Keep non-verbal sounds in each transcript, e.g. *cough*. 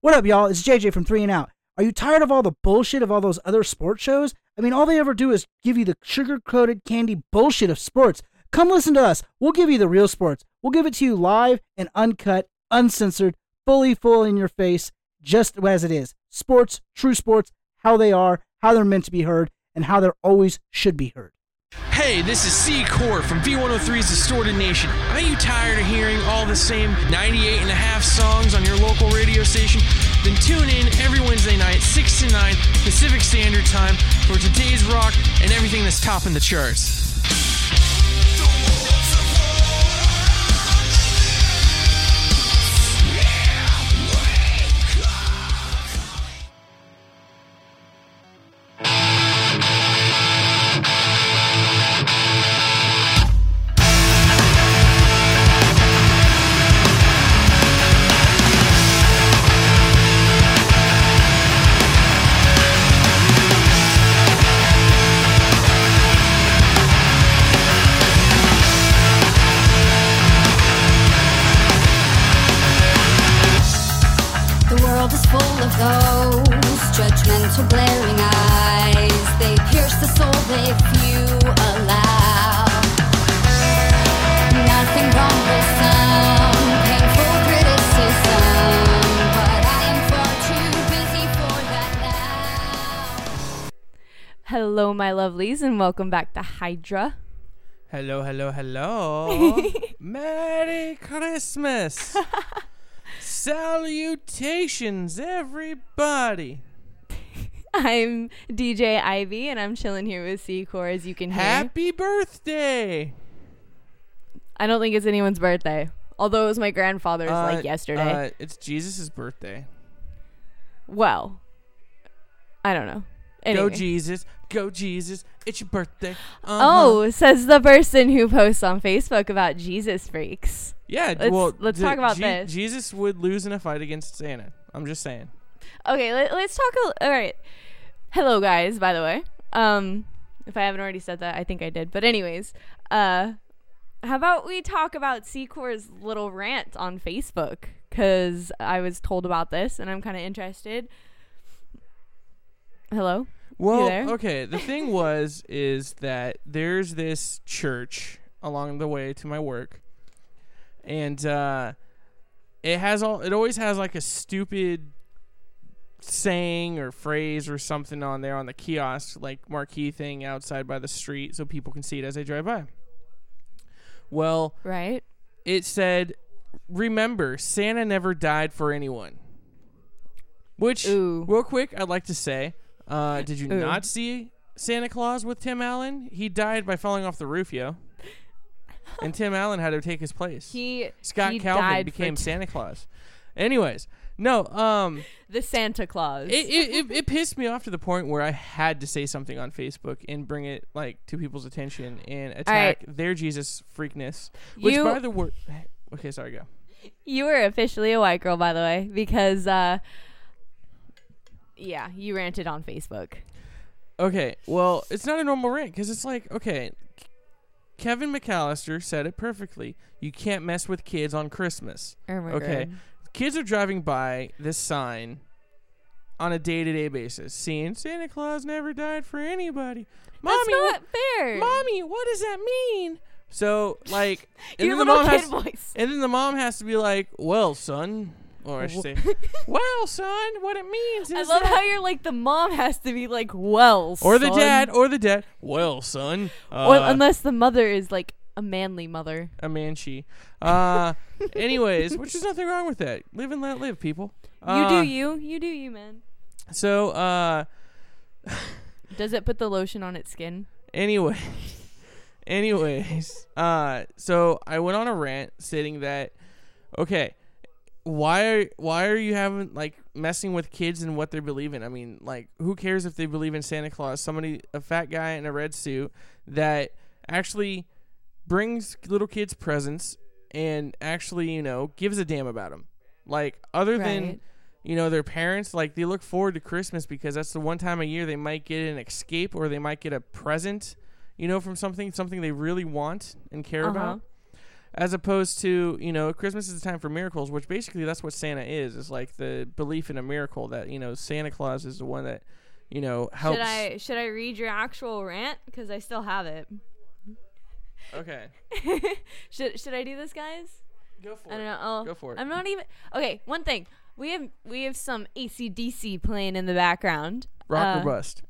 What up, y'all? It's JJ from Three and Out. Are you tired of all the bullshit of all those other sports shows? I mean, all they ever do is give you the sugar coated candy bullshit of sports. Come listen to us. We'll give you the real sports. We'll give it to you live and uncut, uncensored, fully full in your face, just as it is. Sports, true sports, how they are, how they're meant to be heard, and how they're always should be heard. Hey, this is C Core from V103's Distorted Nation. Are you tired of hearing all the same 98 and a half songs on your local radio station? Then tune in every Wednesday night, 6 to 9 Pacific Standard Time for today's rock and everything that's topping the charts. My lovelies, and welcome back to Hydra. Hello, hello, hello. *laughs* Merry Christmas. *laughs* Salutations, everybody. *laughs* I'm DJ Ivy, and I'm chilling here with C Core, as you can hear. Happy birthday. I don't think it's anyone's birthday, although it was my grandfather's Uh, like yesterday. Uh, it's Jesus' birthday. well, I don't know. Go Jesus, go Jesus, it's your birthday. Uh-huh. Oh, says the person who posts on Facebook about Jesus freaks. yeah. let's- well, let's talk about Je- this. Jesus would lose in a fight against Santa. I'm just saying. Okay, let, let's talk. A, all right. Hello, guys. By the way, um, if I haven't already said that, I think I did. But anyways, uh, how about we talk about Secor's little rant on Facebook? Because I was told about this, and I'm kind of interested. Hello. Well, *laughs* okay. The thing was is that there's this church along the way to my work, and uh, it has all. It always has like a stupid saying or phrase or something on there on the kiosk, like marquee thing outside by the street, so people can see it as they drive by. Well, Right. it said, "Remember, Santa never died for anyone." Which, Ooh. real quick, I'd like to say, uh, did you Ooh. not see Santa Claus with Tim Allen? He died by falling off the roof, yo. And Tim Allen had to take his place. He Scott he Calvin became for Santa Claus. Anyways, no, um, the Santa Claus. it, it, it, it pissed me off to the point where I had to say something on Facebook and bring it like to people's attention and attack their Jesus freakness. Which, You- by the word, okay, sorry, go. You were officially a white girl, by the way, because uh, yeah, you ranted on Facebook. Okay, well, it's not a normal rant because it's like, okay, Kevin McAllister said it perfectly. You can't mess with kids on Christmas. Oh my Okay. God. Kids are driving by this sign on a day to day basis, seeing Santa Claus never died for anybody. That's Mommy, not fair. mommy, what does that mean? So, like, *laughs* and Your then the mom kid has, voice. and then the mom has to be like, "Well, son," or I should say, *laughs* "Well, son, what it means I is love that how you're like the mom has to be like, well, or the son." dad, or the dad. Well, son. Uh, or unless the mother is like a manly mother. a man, she. Uh, anyways, which is nothing wrong with that. Live and let live, people. you Uh, do you, you do you, man. So, uh, Does it put the lotion on its skin? anyway, anyways, uh, so I went on a rant stating that, okay, why are why are you having like messing with kids and what they believe in? I mean, like, who cares if they believe in Santa Claus? Somebody, a fat guy in a red suit that actually brings little kids presents and actually, you know, gives a damn about them. Like, other than you know their parents like they look forward to christmas because that's the one time a year they might get an escape or they might get a present you know from something something they really want and care Uh-huh. about as opposed to you know Christmas is a time for miracles, which basically that's what Santa is. Is like the belief in a miracle that you know Santa Claus is the one that you know helps. Should I should I read your actual rant because I still have it? Okay, *laughs* should should I do this, guys? go for it. I don't know. Oh, Go for it. I'm not even okay. One thing we have we have some ACDC playing in the background. Rock Uh, or bust.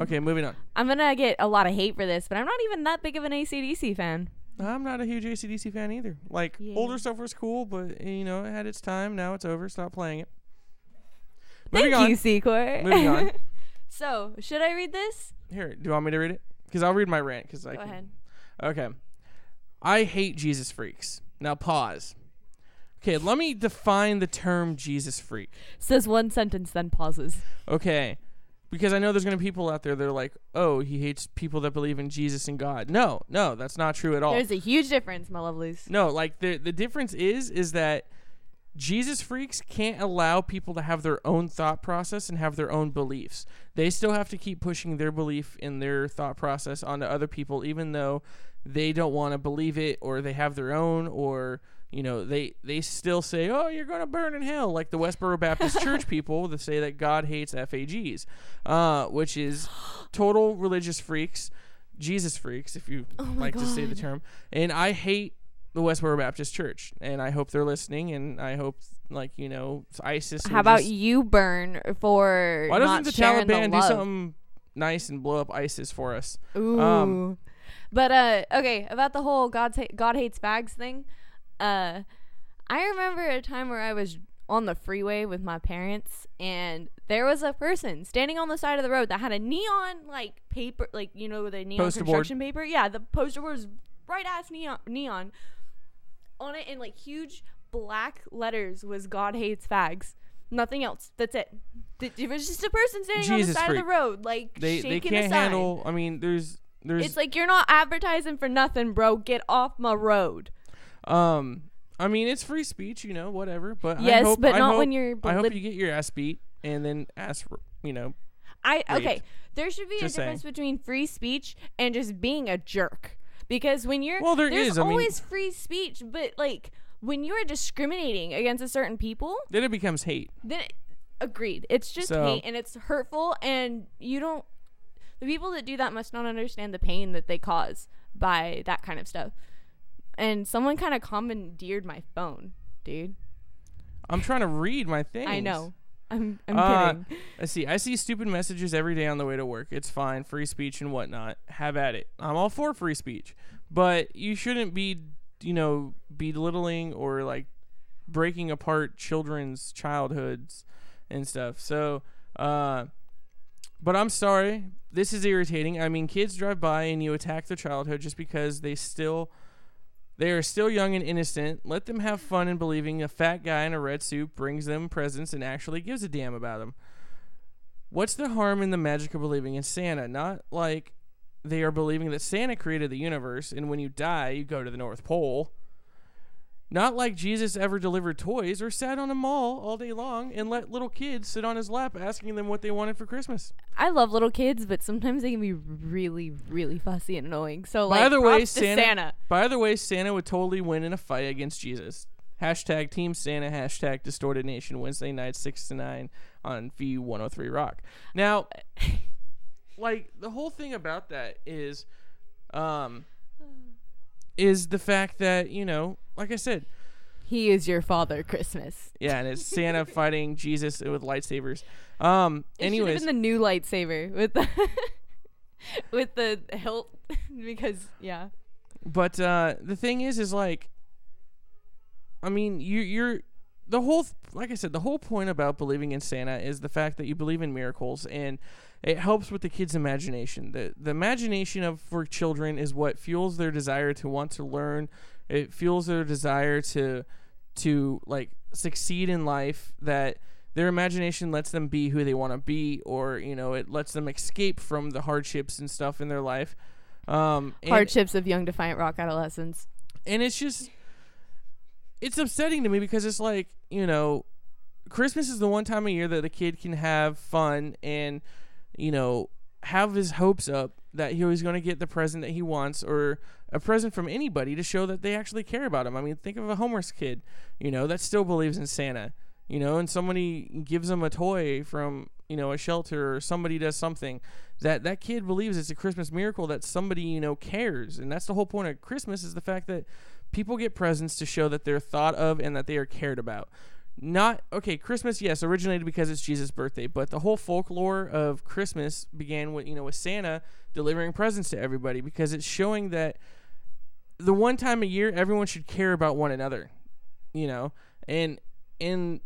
Okay, moving on. I'm gonna get a lot of hate for this, but I'm not even that big of an ACDC fan. I'm not a huge ACDC fan either. Like Yeah. older stuff was cool, but you know it had its time. Now it's over. Stop playing it. Thank Moving on. you, Secor. Moving on. so, should I read this? Here, do you want me to read it? Because I'll read my rant. Because I Go can. ahead. Okay. I hate Jesus freaks. Now pause. Okay, let me define the term Jesus freak. Says one sentence, then pauses. Okay. Because I know there's going to be people out there that are like, oh, he hates people that believe in Jesus and God. No, no, that's not true at all. There's a huge difference, my lovelies. No, like the the difference is is that Jesus freaks can't allow people to have their own thought process and have their own beliefs. They still have to keep pushing their belief in their thought process onto other people even though they don't want to believe it or they have their own or you know they they still say oh you're going to burn in hell like the Westboro Baptist *laughs* Church people that say that God hates FAGs uh, which is total religious freaks Jesus freaks if you Oh like to say the term and I hate the Westboro Baptist Church, and I hope they're listening, and I hope like you know ISIS. How about just- you burn for Why doesn't the Taliban the do something nice and blow up ISIS for us? Ooh. Um, but uh okay, about the whole God ha- God hates bags thing. Uh I remember a time where I was on the freeway with my parents and there was a person standing on the side of the road that had a neon like paper like you know the neon Poster board. construction paper. Yeah, the poster was bright ass neon neon. On it in like huge black letters was God hates fags. Nothing else. That's it. It was just a person standing on the side freak. of the road, like They shaking they can't sign. handle. I mean, there's there's It's like you're not advertising for nothing, bro. Get off my road. Um. I mean, it's free speech, you know, whatever. But I Yes, hope, but I not hope- when you're I hope you get your ass beat and then ask you know. I okay. raped. There should be Just a difference between free speech and just being a jerk. Because when you're Well, there there's is, I mean- always free speech, but like when you're discriminating against a certain people, Then it becomes hate. then agreed. It's just So- hate and it's hurtful and you don't the people that do that must not understand the pain that they cause by that kind of stuff. And someone kind of commandeered my phone, dude. I'm trying to read my thing. *laughs* I know. I'm I'm Uh, kidding. I see. I see stupid messages every day on the way to work. It's fine, free speech and whatnot. Have at it. I'm all for free speech, but you shouldn't be, you know, belittling or like breaking apart children's childhoods and stuff. So, uh, but I'm sorry. This is irritating. I mean, kids drive by and you attack their childhood just because they still they are still young and innocent. Let them have fun in believing a fat guy in a red suit brings them presents and actually gives a damn about them. What's the harm in the magic of believing in Santa? Not like they are believing that Santa created the universe and when you die, you go to the North Pole. Not like Jesus ever delivered toys or sat on a mall all day long and let little kids sit on his lap asking them what they wanted for Christmas. I love little kids, but sometimes they can be really, really fussy and annoying. So, By like, the way, Santa, Santa. By the way, Santa would totally win in a fight against Jesus. Hashtag Team Santa. Hashtag Distorted Nation. Wednesday night, six to nine on V103 Rock. Now, *laughs* like the whole thing about that is, um, is the fact that you know, like I said, He is your father, Christmas. yeah, and it's Santa *laughs* fighting Jesus with lightsabers. Um, It anyways, the new lightsaber with the *laughs* with the hilt *laughs* because yeah. But uh, the thing is, is like, I mean, you you're the whole like I said, the whole point about believing in Santa is the fact that you believe in miracles and it helps with the kids' imagination. The the imagination of for children is what fuels their desire to want to learn. It fuels their desire to to like succeed in life that their imagination lets them be who they want to be or you know it lets them escape from the hardships and stuff in their life um Hardships of young defiant rock adolescents. and it's just it's upsetting to me because it's like you know christmas is the one time of year that the kid can have fun and you know have his hopes up that he was going to get the present that he wants or a present from anybody to show that they actually care about him. I mean, think of a homeless kid, you know, that still believes in Santa, you know, and somebody gives him a toy from, you know, a shelter or somebody does something that that kid believes it's a Christmas miracle that somebody, you know, cares. And that's the whole point of Christmas is the fact that people get presents to show that they're thought of and that they are cared about not okay christmas yes originated because it's jesus birthday but the whole folklore of christmas began with you know with santa delivering presents to everybody because it's showing that the one time a year everyone should care about one another you know and and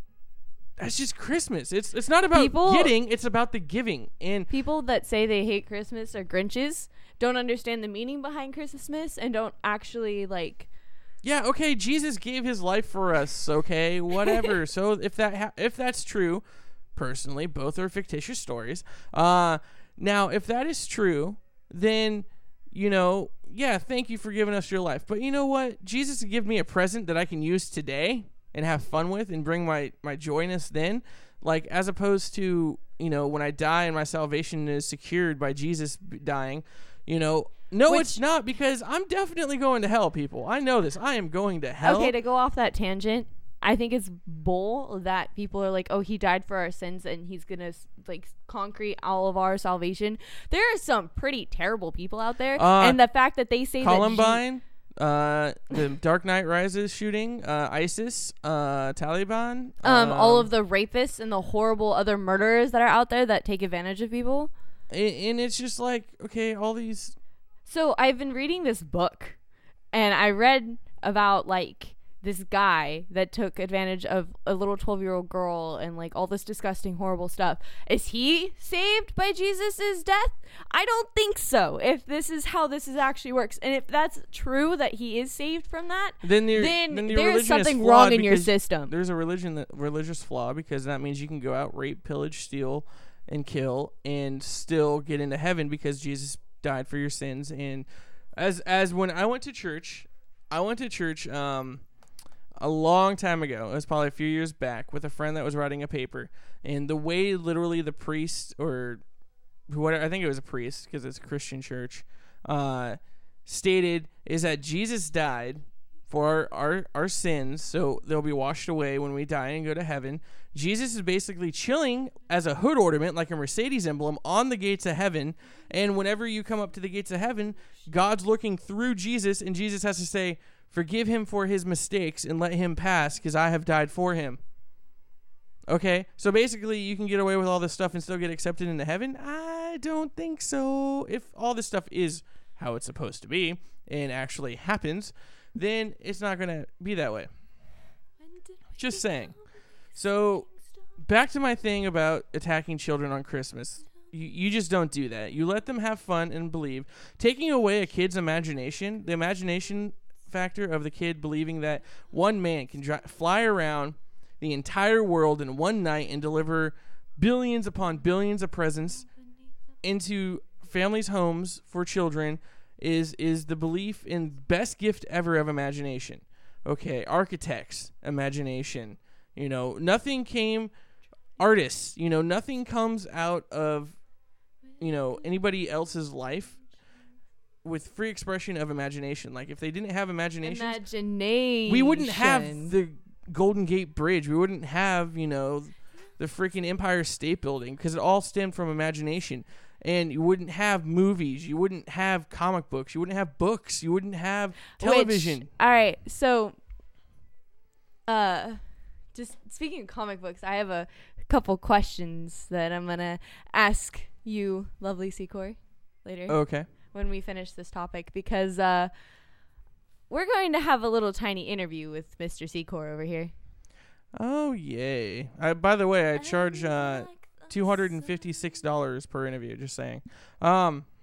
that's just christmas it's it's not about People- getting it's about the giving and People that say they hate Christmas or Grinches don't understand the meaning behind Christmas and don't actually like. Yeah, okay, Jesus gave his life for us, okay? Whatever. *laughs* so if that ha- if that's true, personally, both are fictitious stories. Uh now if that is true, then you know, yeah, thank you for giving us your life. But you know what? Jesus give me a present that I can use today and have fun with and bring my my joyness then, like as opposed to, you know, when I die and my salvation is secured by Jesus dying, you know, no, Which- it's not because I'm definitely going to hell, people. I know this. I am going to hell. Okay, to go off that tangent, I think it's bull that people are like, "Oh, he died for our sins and he's gonna like concrete all of our salvation." There are some pretty terrible people out there, Uh, and the fact that they say that Columbine, uh, the Dark Knight Rises shooting, uh, ISIS, uh, Taliban, um, all of the rapists and the horrible other murderers that are out there that take advantage of people. a- and it's just like okay, all these. So I've been reading this book, and I read about like this guy that took advantage of a little 12 year old girl and like all this disgusting horrible stuff. Is he saved by jesus's death? I don't think so if this is how this is actually works. And if that's true that he is saved from that Then, then, then there's something wrong in your system. There's a religion that religious flaw because that means you can go out, rape, pillage, steal, and kill, and still get into heaven because Jesus died for your sins. And as as when I went to church, I went to church um a long time ago. It was probably a few years back with a friend that was writing a paper, and the way literally the priest or whatever I think it was a priest because it's a Christian church, uh, stated is that Jesus died for our, our, our sins, so they'll be washed away when we die and go to heaven. Jesus is basically chilling as a hood ornament, like a Mercedes emblem, on the gates of heaven. And whenever you come up to the gates of heaven, God's looking through Jesus, and Jesus has to say, Forgive him for his mistakes and let him pass, because I have died for him. Okay, so basically, you can get away with all this stuff and still get accepted into heaven? I don't think so. If all this stuff is how it's supposed to be and actually happens, then it's not to be that way. Just saying. So, back to my thing about attacking children on Christmas. You, you just don't do that. You let them have fun and believe. Taking away a kid's imagination, the imagination factor of the kid believing that one man can fly around the entire world in one night and deliver billions upon billions of presents into families' homes for children is is the belief in best gift ever of imagination. Okay, architects, imagination. You know, nothing came artists, you know, nothing comes out of you know anybody else's life with free expression of imagination. Like if they didn't have imagination, imagination we wouldn't have the Golden Gate Bridge. We wouldn't have, you know, the freaking Empire State Building because it all stemmed from imagination. And you wouldn't have movies. You wouldn't have comic books. You wouldn't have books. You wouldn't have Which- television. all right, so uh just speaking of comic books, I have a couple questions that I'm going to ask you, lovely Secor, later okay. when we finish this topic because uh we're going to have a little tiny interview with Mr. Secor over here. Oh yay! I, by the way, I charge uh, two hundred and fifty six dollars per interview. Just saying. Um. *laughs*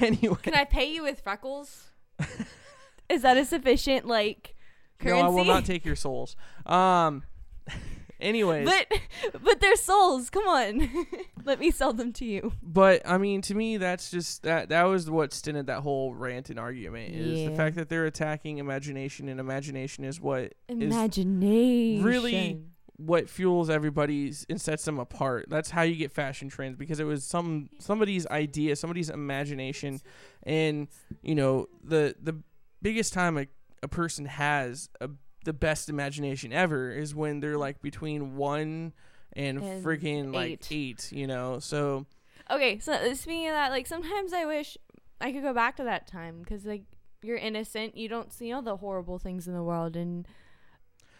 Anyway, Can I pay you with freckles? *laughs* Is that a sufficient like currency? no, I will not take your souls. Um. *laughs* Anyways, But but they're souls. Come on, let me sell them to you. But I mean, to me, that's just that. That was what stinted that whole rant and argument is the fact that they're attacking imagination, and imagination is what Imagination. really- what fuels everybody's and sets them apart. That's how you get fashion trends because it was some somebody's idea, somebody's imagination, and you know the the biggest time a, a person has a, the best imagination ever is when they're like between one and, And freaking like eight. you know. So Okay, so uh, speaking of that, like sometimes I wish I could go back to that time because like you're innocent, you don't see all the horrible things in the world, and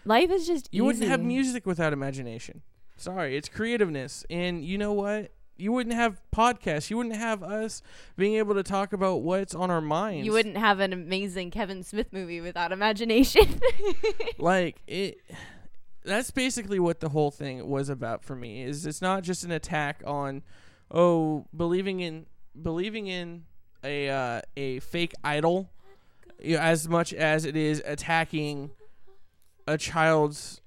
life is just you wouldn't have music without imagination. Sorry, it's creativeness, and you know what? You wouldn't have podcasts. You wouldn't have us being able to talk about what's on our minds. You wouldn't have an amazing Kevin Smith movie without imagination. *laughs* like it that's basically what the whole thing was about for me is it's not just an attack on oh believing in believing in a uh, a fake idol you know, as much as it is attacking a child's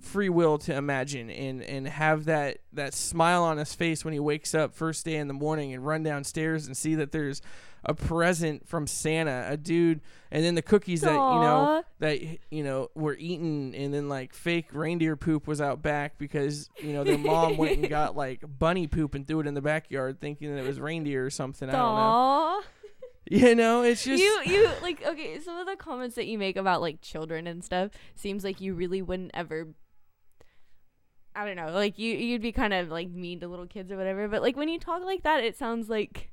free will to imagine and and have that that smile on his face when he wakes up first day in the morning and run downstairs and see that there's a present from Santa, a dude, and then the cookies that you know that you know were eaten, and then like fake reindeer poop was out back because you know their mom went and *laughs* got like bunny poop and threw it in the backyard, thinking that it was reindeer or something. I don't know. *laughs* You know, it's just you you like okay some of the comments that you make about like children and stuff seems like you really wouldn't ever i don't know like you you'd be kind of like mean to little kids or whatever but like when you talk like that it sounds like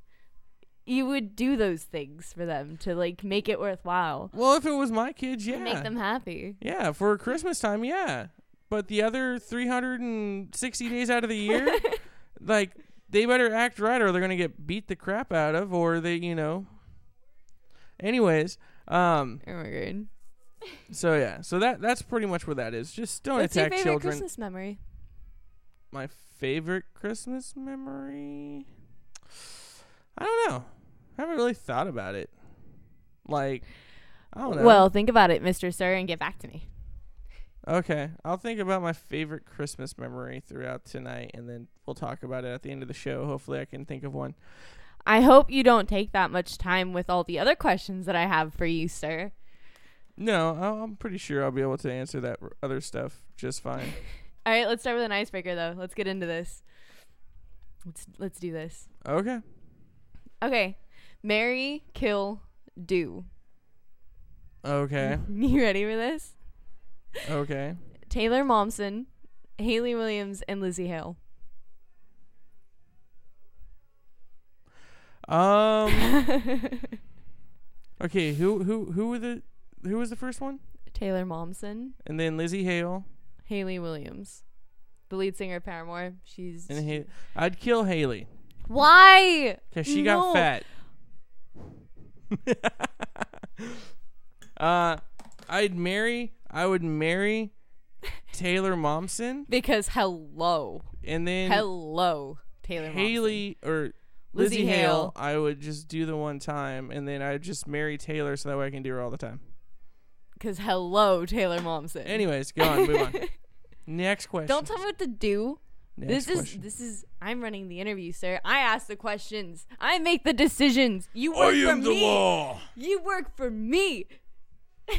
you would do those things for them to like make it worthwhile well, if it was my kids, yeah, make them happy yeah, for Christmas time, yeah. But the other 360 days out of the year, *laughs* like they better act right, or they're gonna get beat the crap out of, or they, you know. Anyways, um, oh my god so yeah, so that that's pretty much what that is. Just don't what's your attack favorite children. christmas memory My favorite Christmas memory. I don't know. I haven't really thought about it. Like, I don't know. well think about it mr sir and get back to me Okay, I'll think about my favorite Christmas memory throughout tonight, and then we'll talk about it at the end of the show. Hopefully, I can think of one. I hope you don't take that much time with all the other questions that i have for you sir No, I'm pretty sure I'll be able to answer that r- other stuff just fine. *laughs* All right, let's start with an icebreaker though. Let's get into this. Let's let's do this. Okay. Okay. Marry, kill, do. Okay. *laughs* You ready for this? Okay. Taylor Momsen, Hayley Williams, and Lzzy Hale. Um. *laughs* Okay. Who who who were the who was the first one? Taylor Momsen, And then Lzzy Hale Hayley Williams, the lead singer of Paramore. She's and I'd kill Hayley why? because she No. got fat. *laughs* uh, I'd marry. I would marry Taylor Momsen, *laughs* Because hello, and then hello, Taylor Momsen. Hayley or Lzzy Lzzy, Hale, Hale. I would just do the one time, and then I'd just marry Taylor so that way I can do her all the time. Because hello, Taylor Momsen. Anyways, go on, move on. *laughs* Next question. Don't tell me what to do. Next this question. is this is I'm running the interview, sir. I ask the questions. I make the decisions. You work for me. law. You work for me. *laughs*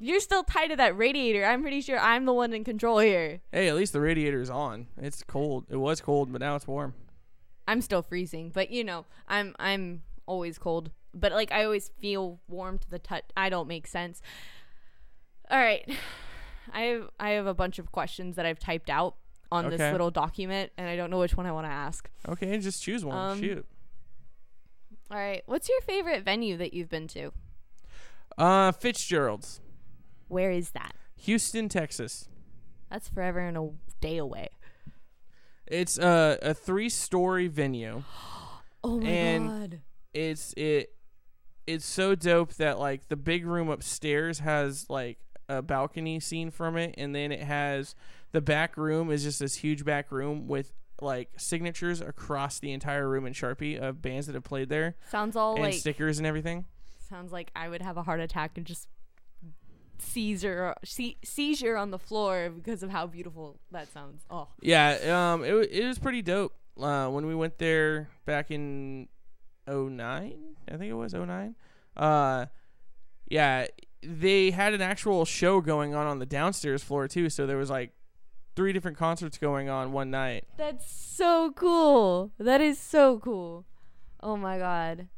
You're still tied to that radiator. I'm pretty sure I'm the one in control here. Hey, at least the radiator is on. It's cold. It was cold, but now it's warm. I'm still freezing, but you know, I'm I'm always cold. But like I always feel warm to the touch. I don't make sense. All right. *sighs* I have I have a bunch of questions that I've typed out on this little document and I don't know which one I want to ask. Okay, just choose one. Um, Shoot. All right. What's your favorite venue that you've been to? Uh, Fitzgerald's, Where is that? Houston, Texas. That's forever and a day away. It's uh, a three-story venue. *gasps* Oh my And- god. It's it. It's so dope that like the big room upstairs has like a balcony scene from it, and then it has the back room is just this huge back room with like signatures across the entire room in Sharpie of bands that have played there Sounds all and like stickers and everything. sounds like I would have a heart attack and just seizure se- seizure on the floor because of how beautiful that sounds. Oh. Yeah, um, it it was pretty dope. Uh, when we went there back in 09, I think it was 09. Uh, yeah, they had an actual show going on on the downstairs floor too. So there was like three different concerts going on one night. That's so cool. That is so cool. Oh my god.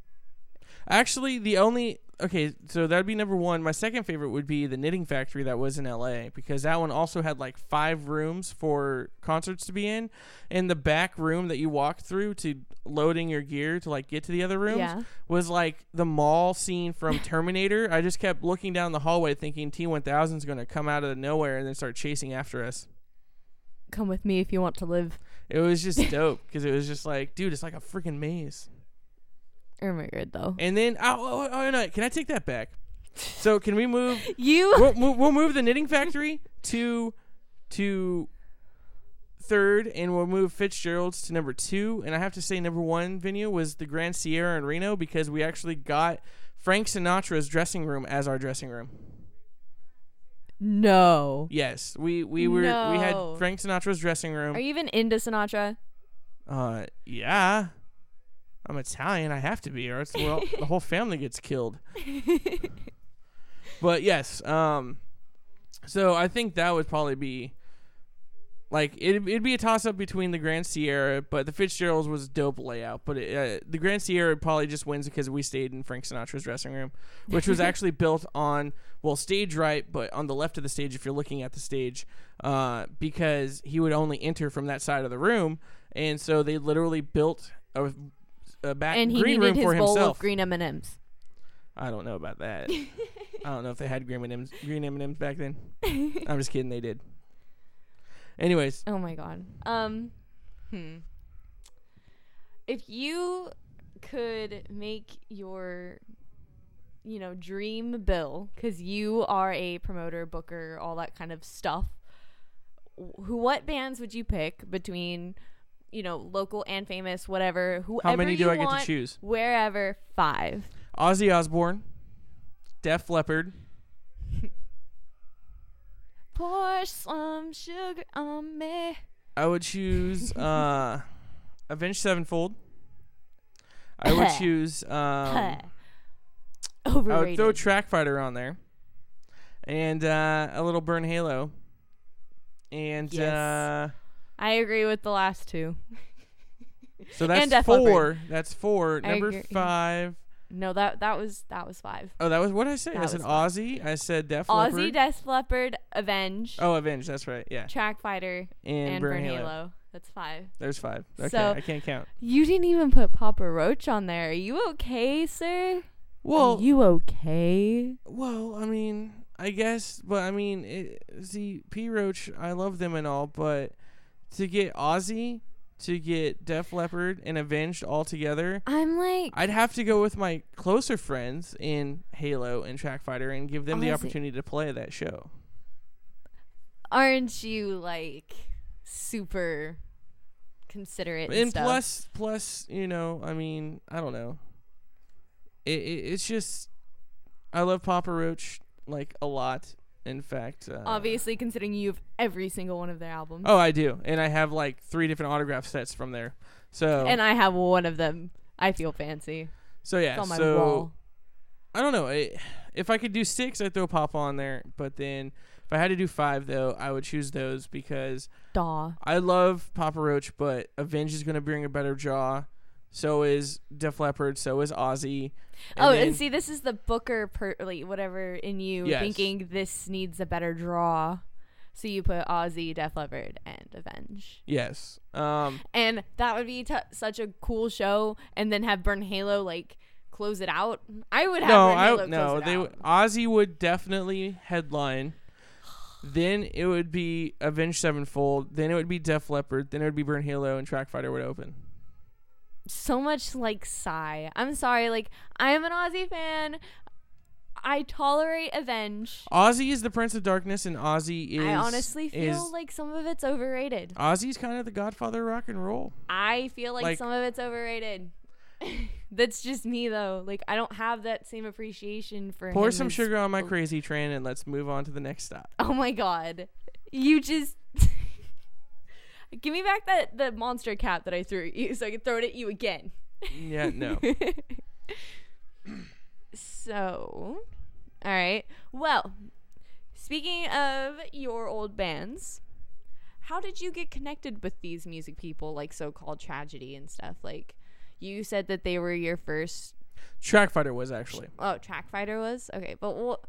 Actually, the only okay, so that'd be number one. My second favorite would be the Knitting Factory that was in L.A. because that one also had like five rooms for concerts to be in, and the back room that you walk through to loading your gear to like get to the other rooms Yeah. was like the mall scene from Terminator. I just kept looking down the hallway thinking T1000 is going to come out of nowhere and then start chasing after us. Come with me if you want to live. It was just dope because it was just like, dude, it's like a freaking maze. Oh my god, though. And then, oh, oh, oh, no, can I take that back? So *laughs* can we move? You. we'll, move, we'll move the knitting factory to to third, and we'll move Fitzgerald's to number two. And I have to say, number one venue was the Grand Sierra in Reno because we actually got Frank Sinatra's dressing room as our dressing room. No. Yes, we we were we had Frank Sinatra's dressing room. Are you even into Sinatra? Uh, yeah. I'm Italian. I have to be, or else well, the whole family gets killed. but yes, um, so I think that would probably be like it'd, it'd be a toss up between the Grand Sierra, but the Fitzgerald's was a dope layout. But it, uh, the Grand Sierra probably just wins because we stayed in Frank Sinatra's dressing room, which was *laughs* actually built on well stage right, but on the left of the stage if you're looking at the stage, uh, because he would only enter from that side of the room, and so they literally built a, a back and he green needed room his for bowl himself. of green M&Ms. I don't know about that. *laughs* I don't know if they had green M&Ms, green M&Ms back then. *laughs* I'm just kidding. They did. Anyways, Oh my god. Um hmm. If you could make your you know, dream bill cuz you are a promoter, booker, all that kind of stuff. wh- Who what bands would you pick between you know, local and famous, whatever, whoever how many do I get want, to choose? Wherever 5. Ozzy Osbourne, Def Leppard, *laughs* Pour some sugar on me. I would choose *laughs* uh, Avenged Sevenfold. I would choose. Um, I would throw Track Fighter on there, and uh, a little Burn Halo, and Yes. uh, I agree with the last two. so that's And Def four. Leppard. That's four. I Number agree. five. No, that that was that was 5. Oh, that was what I say. I said five. Ozzy. I said Def Ozzy, Leppard. Def Leppard, Avenge, oh, Avenged. That's right. Yeah, Track Fighter, and, and, Burn, Burn Halo. Halo. That's five. There's five. Okay, So- I can't count. You didn't even put Papa Roach on there. Are you okay, sir? Well, Are you okay? Well, I mean, I guess, but I mean, it, see, P Roach, I love them and all, but to get Ozzy, to get Def Leppard and Avenged all together, I'm like, I'd have to go with my closer friends in Halo and Track Fighter and give them the Ozzy. opportunity to play that show. aren't you like super considerate and, And plus, plus, you know, I mean, I don't know. It, it it's just, I love Papa Roach like a lot. In fact, uh, Obviously, considering you have every single one of their albums, Oh, I do, and I have like three different autograph sets from there. So and I have one of them. I feel fancy. so yeah, It's on my so wall. I don't know. I if I could do six, I'd throw Papa on there. But then if I had to do five, though, I would choose those because Daw. I love Papa Roach, but Avenge is going to bring a better draw. So is Def Leppard. So is Ozzy. oh, then- and see, this is the Booker, per, like whatever in you Yes. thinking this needs a better draw. So you put Ozzy, Def Leppard, and Avenge, yes. Um, and that would be t- such a cool show. And then have Burn Halo like close it out. I would have no, Burn I Halo no. They out. Ozzy would definitely headline. Then it would be Avenged Sevenfold. Then it would be Def Leppard. Then it would be Burn Halo and Track Fighter would open. So much like sigh. I'm sorry, like I'm an Ozzy fan. I tolerate Avenge. Ozzy is the Prince of Darkness, and Ozzy is. I honestly feel is, like some of it's overrated. Ozzy's kind of the Godfather of rock and roll. I feel like, Like- some of it's overrated. *laughs* That's just me though. Like I don't have that same appreciation for Pour some sugar on my crazy train, and let's move on to the next stop. Oh my god. You just *laughs* Give me back that the monster cap that I threw at you so I can throw it at you again. Yeah, no. *laughs* So, All right. Well, speaking of your old bands, how did you get connected with these music people, like so-called tragedy and stuff? Like, you said that they were your first. Track Fighter was actually. Oh, Track Fighter was okay, but well,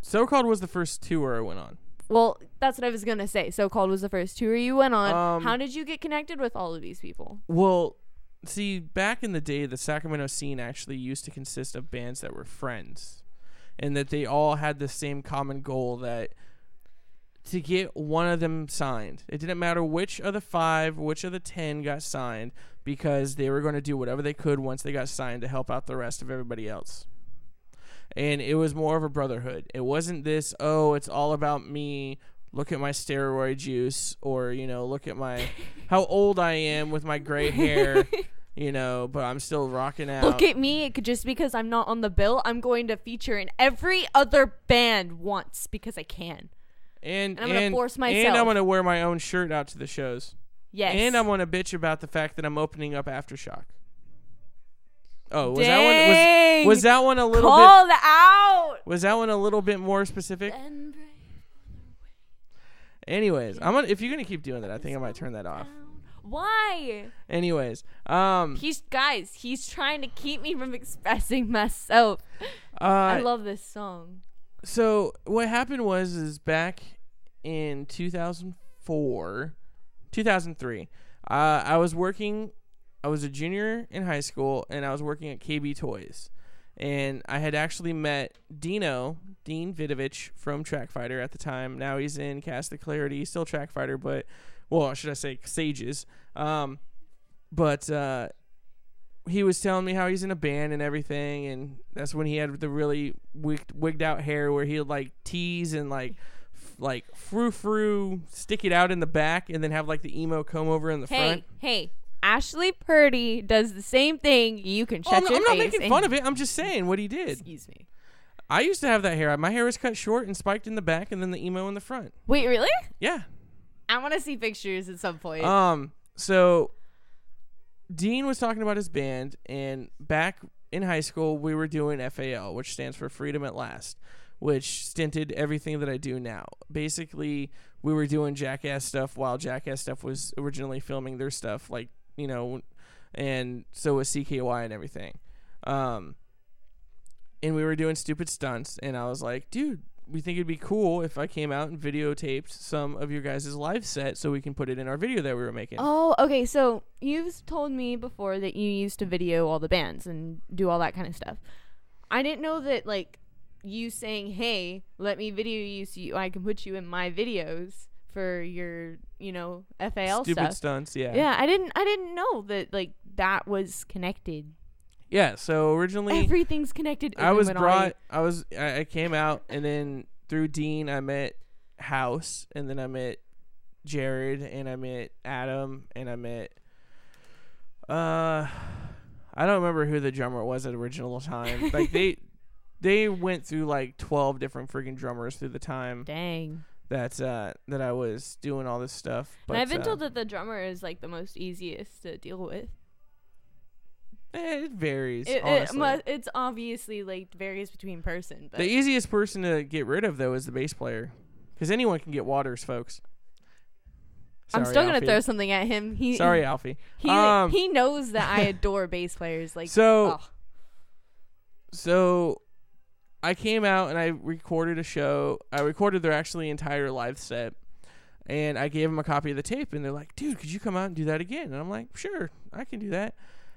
So Called was the first tour I went on. Well, that's what I was gonna say. So-called was the first tour you went on. Um, how did you get connected with all of these people? Well, see, back in the day, the Sacramento scene actually used to consist of bands that were friends, and that they all had the same common goal that to get one of them signed. It didn't matter which of the five, which of the ten got signed, because they were going to do whatever they could once they got signed to help out the rest of everybody else. And it was more of a brotherhood. It wasn't this, oh, it's all about me. Look at my steroid juice, or you know, look at my *laughs* how old I am with my gray hair, *laughs* you know, but I'm still rocking out. Look at me. It could, just because I'm not on the bill, I'm going to feature in every other band once because I can. and and I'm gonna force And I'm gonna wear my own shirt out to the shows. Yes. And I'm gonna bitch about the fact that I'm opening up aftershock. Oh, was that one was, was that one a little bit called out. was that one a little bit more specific? Anyways, I'm gonna if you're gonna keep doing that, I think I might turn that off. Why? Anyways, um, He's guys. He's trying to keep me from expressing myself. uh, I love this song. so what happened was is back in 2004 2003 uh, i was working i was a junior in high school and i was working at kb toys and i had actually met dino dean vidovich from track fighter at the time now he's in cast of clarity he's still track fighter but well should i say sages um, but uh, he was telling me how he's in a band and everything, and that's when he had the really wigged, wigged out hair where he'd like tease and like like frou frou stick it out in the back, and then have like the emo comb over in the Hey, front. hey. Ashley Purdy does the same thing. You can Oh, I'm, your I'm not making fun of it. I'm just saying what he did. Excuse me. I used to have that hair. My hair was cut short and spiked in the back, and then the emo in the front. Wait, really? Yeah. I want to see pictures at some point. Um. So, Dean was talking about his band, and back in high school, we were doing FAL, which stands for Freedom at Last, which stinted everything that I do now. Basically, we were doing Jackass stuff while Jackass stuff was originally filming their stuff, like you know, and so was CKY and everything. Um. And we were doing stupid stunts, and I was like, dude, we think it'd be cool if I came out and videotaped some of your guys' live set so we can put it in our video that we were making. Oh, okay. So you've told me before that you used to video all the bands and do all that kind of stuff. I didn't know that like you saying, "Hey, let me video you so you, I can put you in my videos for your, you know, FAL Stupid stuff." stunts, yeah. yeah, I didn't. I didn't know that like that was connected. Yeah, so originally Everything's connected. I was brought I was I, I came out and then through Dean I met House and then I met Jared and I met Adam and I met uh I don't remember who the drummer was at original time. like they *laughs* they went through like 12 different freaking drummers through the time Dang. That uh that I was doing all this stuff. But and I've been uh, told that the drummer is like the most easiest to deal with. eh, it varies It, it honestly. mu- it's obviously like varies between person, but The easiest person to get rid of though is the bass player, because anyone can get waters, folks. I'm Sorry, still gonna throw something at him. He Sorry, Alfie. *laughs* He um, he knows that I *laughs* adore bass players. Like So- oh. so I came out and I recorded a show. I recorded their actually entire live set, and I gave them a copy of the tape. And they're like, "Dude, could you come out and do that again?" And I'm like, "Sure, I can do that."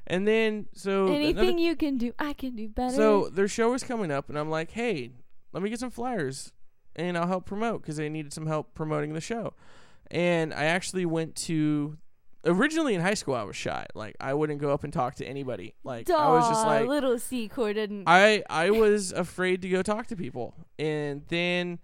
And then so anything another- you can do, I can do better. So their show was coming up, and I'm like, hey, let me get some flyers, and I'll help promote because they needed some help promoting the show. And I actually went to. Originally in high school, I was shy. Like I wouldn't go up and talk to anybody. Like I was just like, little C core didn't. I I *laughs* was afraid to go talk to people. And then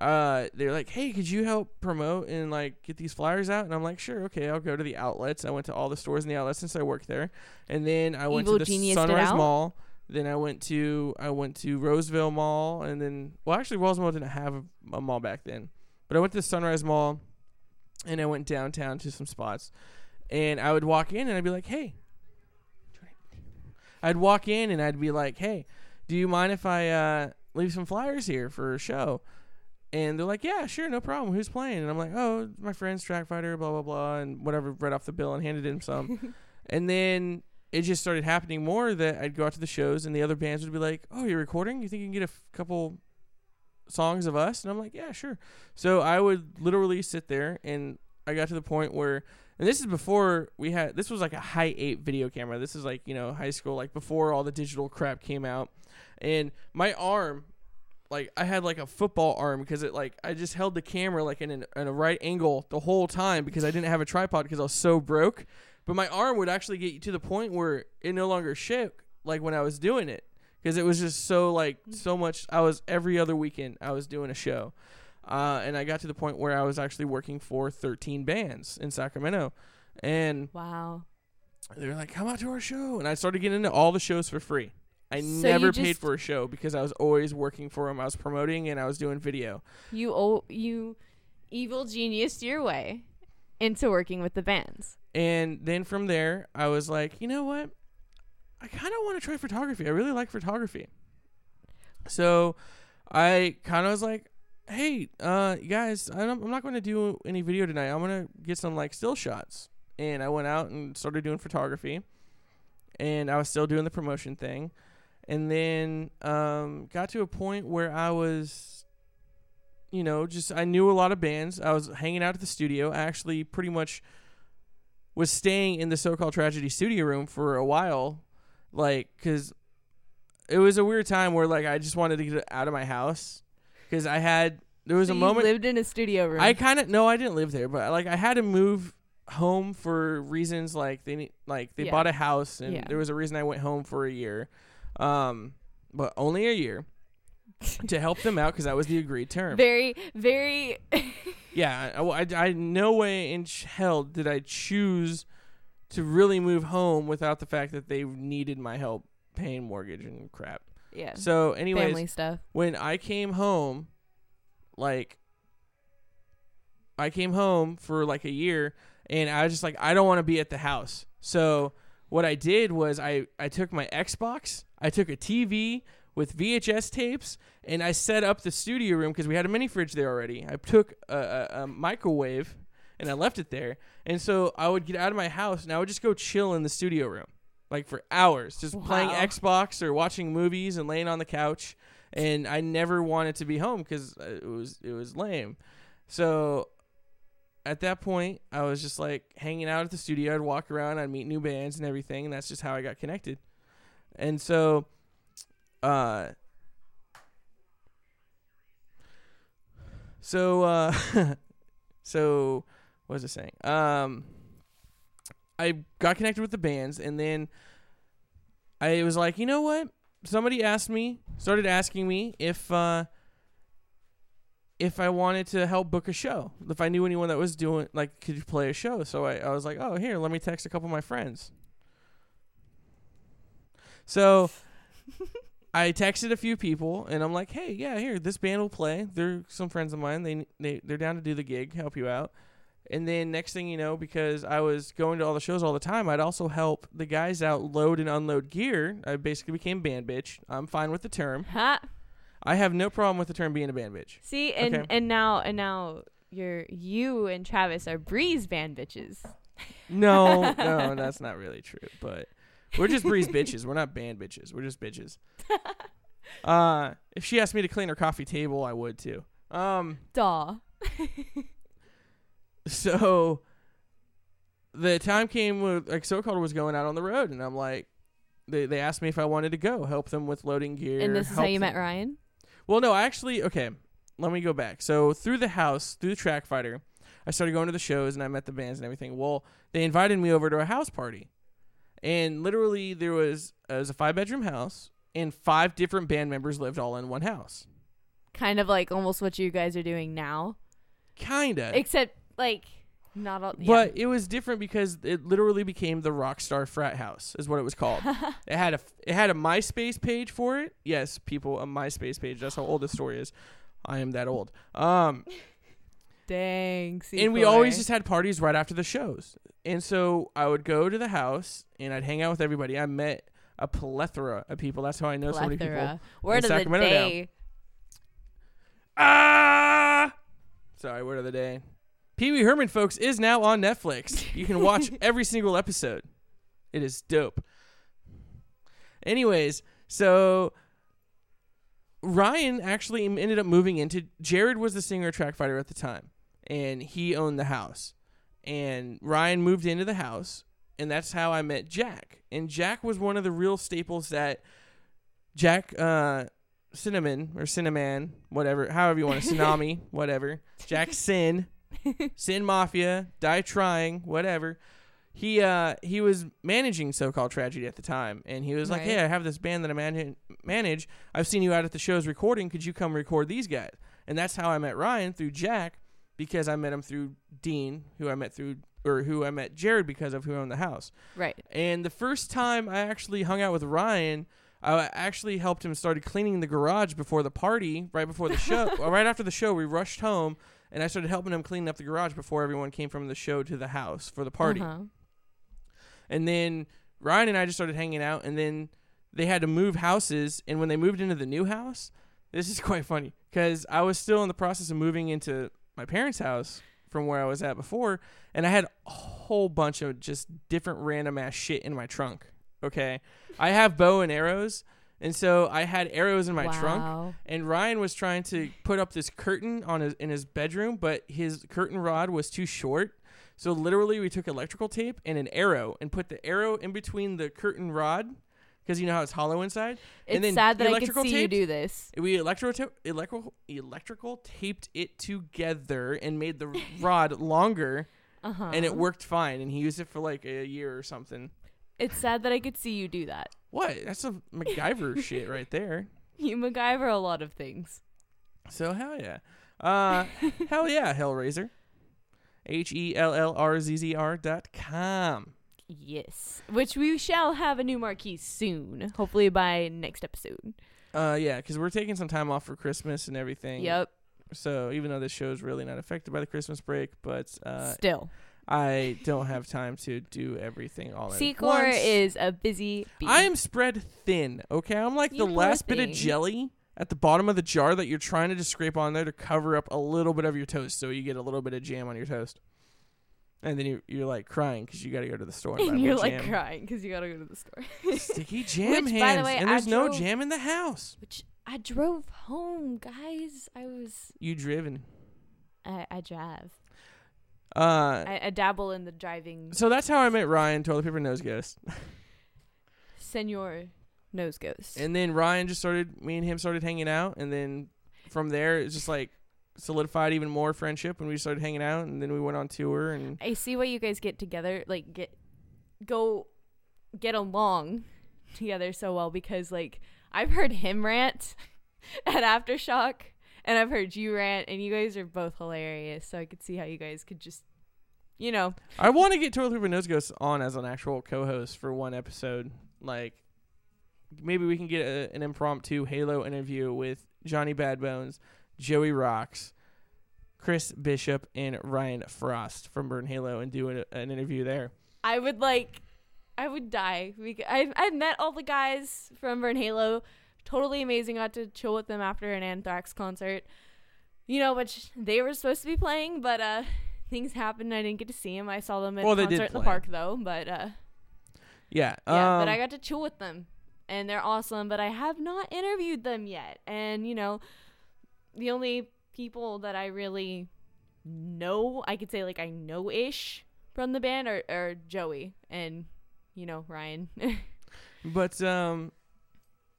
uh they're like, "Hey, could you help promote and like get these flyers out?" And I'm like, "Sure, okay, I'll go to the outlets." I went to all the stores in the outlets since I worked there. And then I went Evil to the Sunrise? Mall. Then I went to I went to Roseville Mall and then well actually Roseville didn't have a, a mall back then. But I went to the Sunrise Mall and I went downtown to some spots. And I would walk in and I'd be like, "Hey, I'd walk in and I'd be like, "Hey, do you mind if I uh leave some flyers here for a show. And they're like, yeah, sure, no problem. Who's playing? And I'm like, oh, my friend's track fighter, blah blah blah, and whatever. Read off the bill and handed him some. *laughs* and then it just started happening more that I'd go out to the shows and the other bands would be like, oh, you're recording? You think you can get a f- couple songs of us? And I'm like, yeah, sure. So I would literally sit there and I got to the point where and this is before we had this was like a Hi8 video camera. This is like, you know, high school like before all the digital crap came out. And my arm like I had like a football arm because it like I just held the camera like in, an, in a right angle the whole time because I didn't have a tripod because I was so broke. But my arm would actually get to the point where it no longer shook like when I was doing it because it was just so like so much. I was every other weekend I was doing a show, uh, and I got to the point where I was actually working for 13 bands in Sacramento, and Wow. they were like, "Come out to our show," and I started getting into all the shows for free. I So never paid for a show because I was always working for them. I was promoting and I was doing video. You oh you evil genius your way into working with the bands. And then from there, I was like, you know what? I kind of want to try photography. I really like photography. So I kind of was like, hey, uh, guys, I I'm not going to do any video tonight. I'm going to get some like still shots. And I went out and started doing photography. And I was still doing the promotion thing. And then um, got to a point where I was, you know, just I knew a lot of bands. I was hanging out at the studio. I actually pretty much was staying in the so-called tragedy studio room for a while like cuz it was a weird time where like I just wanted to get out of my house cuz I had there was So a you moment lived in a studio room. I kind of no I didn't live there but like I had to move home for reasons like they need like they Yeah. bought a house and Yeah. there was a reason I went home for a year um but only a year *laughs* to help them out cuz that was the agreed term very very *laughs* yeah, I, I, I no way in hell did I choose to really move home without the fact that they needed my help paying mortgage and crap. Yeah. So, anyways, family stuff. when I came home, like, I came home for like a year, and I was just like, I don't want to be at the house. So, what I did was I I took my Xbox, I took a TV with VHS tapes, and I set up the studio room because we had a mini fridge there already. I took a, a, a microwave and I left it there, and so I would get out of my house and I would just go chill in the studio room, like for hours, just playing Xbox or watching movies and laying on the couch. And I never wanted to be home because it was it was lame. So at that point, I was just like hanging out at the studio. I'd walk around, I'd meet new bands and everything, and that's just how I got connected. And so, uh, so, uh, *laughs* so, what was I saying? Um, I got connected with the bands, and then I was like, you know what? Somebody asked me, started asking me if, uh, if I wanted to help book a show, if I knew anyone that was doing like could you play a show. So I, I was like, oh here, let me text a couple of my friends. So *laughs* I texted a few people and I'm like, hey, yeah, here, this band will play. They're some friends of mine. They they they're down to do the gig, help you out. And then next thing you know, because I was going to all the shows all the time, I'd also help the guys out load and unload gear. I basically became band bitch. I'm fine with the term. Ha. I have no problem with the term being a band bitch. See, and Okay. and now and now you're you and Travis are Breeze band bitches. No, no, *laughs* that's not really true. But we're just breeze bitches. We're not band bitches. We're just bitches. *laughs* Uh, if she asked me to clean her coffee table, I would too. Um, Daw. *laughs* so the time came with like so called was going out on the road, and I'm like, they they asked me if I wanted to go help them with loading gear. And this is how you them- met Ryan. Well, no, actually, okay. Let me go back. So through the house, through the track fighter, I started going to the shows and I met the bands and everything. Well, they invited me over to a house party, and literally there was it was a five bedroom house, and five different band members lived all in one house. Kind of like almost what you guys are doing now, Kinda, except like not all. yeah. but it was different because it literally became the Rockstar Frat House, is what it was called. *laughs* it had a it had a MySpace page for it. Yes, people, a MySpace page. That's how old the story is. I am that old. Um. dang. and we always just had parties right after the shows. And so I would go to the house and I'd hang out with everybody. I met a plethora of people. That's how I know so many people. plethora. Word of the Sacramento now. day. Ah! Sorry, word of the day. Pee Wee Herman, folks, is now on Netflix. *laughs* You can watch every single episode. It is dope. Anyways, so Ryan actually ended up moving into. Jared was the singer track fighter at the time, and he owned the house. And Ryan moved into the house, and that's how I met Jack. And Jack was one of the real staples that Jack uh, Cinnamon or Cinnamon, whatever, however you want to, *laughs* Tsunami, whatever. Jack Sin, *laughs* Sin Mafia, Die Trying, whatever. He uh he was managing so-called tragedy at the time, and he was like, Right. "Hey, I have this band that I man- manage. I've seen you out at the shows recording. Could you come record these guys?" And that's how I met Ryan through Jack, because I met him through Dean, who I met through or who I met Jared because of who owned the house. Right. And the first time I actually hung out with Ryan, I actually helped him started cleaning the garage before the party, right before the show, or *laughs* right after the show. We rushed home, and I started helping him clean up the garage before everyone came from the show to the house for the party. Uh-huh. And then Ryan and I just started hanging out, and then they had to move houses. And when they moved into the new house, this is *laughs* quite funny because I was still in the process of moving into my parents' house from where I was at before, and I had a whole bunch of just different random ass shit in my trunk. Okay, I have bow and arrows, and so I had arrows in my trunk. And Ryan was trying to put up this curtain on his in his bedroom, but his curtain rod was too short. So literally, we took electrical tape and an arrow and put the arrow in between the curtain rod because you know how it's hollow inside. It's and then sad that I could electrical see you do this. We electro electrical electrical taped it together and made the *laughs* rod longer, Uh-huh. and it worked fine. And he used it for like a year or something. It's sad that I could see you do that. What? That's some MacGyver *laughs* shit right there. You MacGyver a lot of things. So hell yeah. Uh hell yeah, *laughs* Hellraiser. H E L L R Z Z R dot com. Yes. Which we shall have a new marquee soon. Hopefully by next episode. Uh yeah, because we're taking some time off for Christmas and everything. Yep. So even though this show is really not affected by the Christmas break, but uh Still. I don't have time to do everything all at Secor once. is a busy bee. I am spread thin, okay? I'm like You the poor last bit of thing. jelly at the bottom of the jar that you're trying to just scrape on there to cover up a little bit of your toast so you get a little bit of jam on your toast. And then you, you're like crying because you got to go to the store and, buy and you're more like jam. crying because you gotta go to the store. Sticky *laughs* jam Which, by the hands. way, and I there's no drove- jam in the house. Which I drove home, guys. I was You driven. I, I drive. Uh, I, I dabble in the driving. so that's how I met Ryan, Toilet Paper Nose Ghost. Senor Nose Ghost. And then Ryan just started, me and him started hanging out. And then from there, it's just like solidified even more friendship. when we started hanging out. And then we went on tour. And I see why you guys get together, like get go get along together so well because like I've heard him rant *laughs* at Aftershock and I've heard you rant and you guys are both hilarious. So I could see how you guys could just you know, I want to get Toilet Paper Nose Ghost on as an actual co-host for one episode. Like, maybe we can get a, an impromptu Halo interview with Johnny Badbones, Joey Rocks, Chris Bishop, and Ryan Frost from Burn Halo, and do an, an interview there. I would like I would die. Because I I met all the guys from Burn Halo. Totally amazing. Got to chill with them after an Anthrax concert. You know, which they were supposed to be playing, but uh things happened. I didn't get to see them. I saw them at Well, a concert in the park though. But uh Yeah, yeah, um, but I got to chill with them, and they're awesome. But I have not interviewed them yet, and you know, the only people that I really know, I could say like I know ish from the band are, are Joey and you know Ryan. *laughs* but um,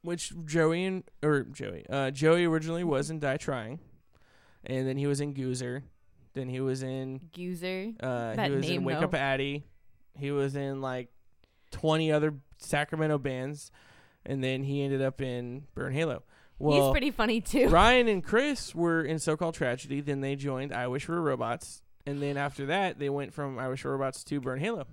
which Joey and or Joey, uh, Joey originally was in Die Trying, and then he was in Goozer, then he was in Goozer. Uh, That he was in Wake though. Up Addy. He was in like twenty other Sacramento bands, and then he ended up in Burn Halo. Well, He's pretty funny too. Ryan and Chris were in So Called Tragedy. Then they joined I Wish We Were Robots, and then after that, they went from I Wish We Were Robots to Burn Halo.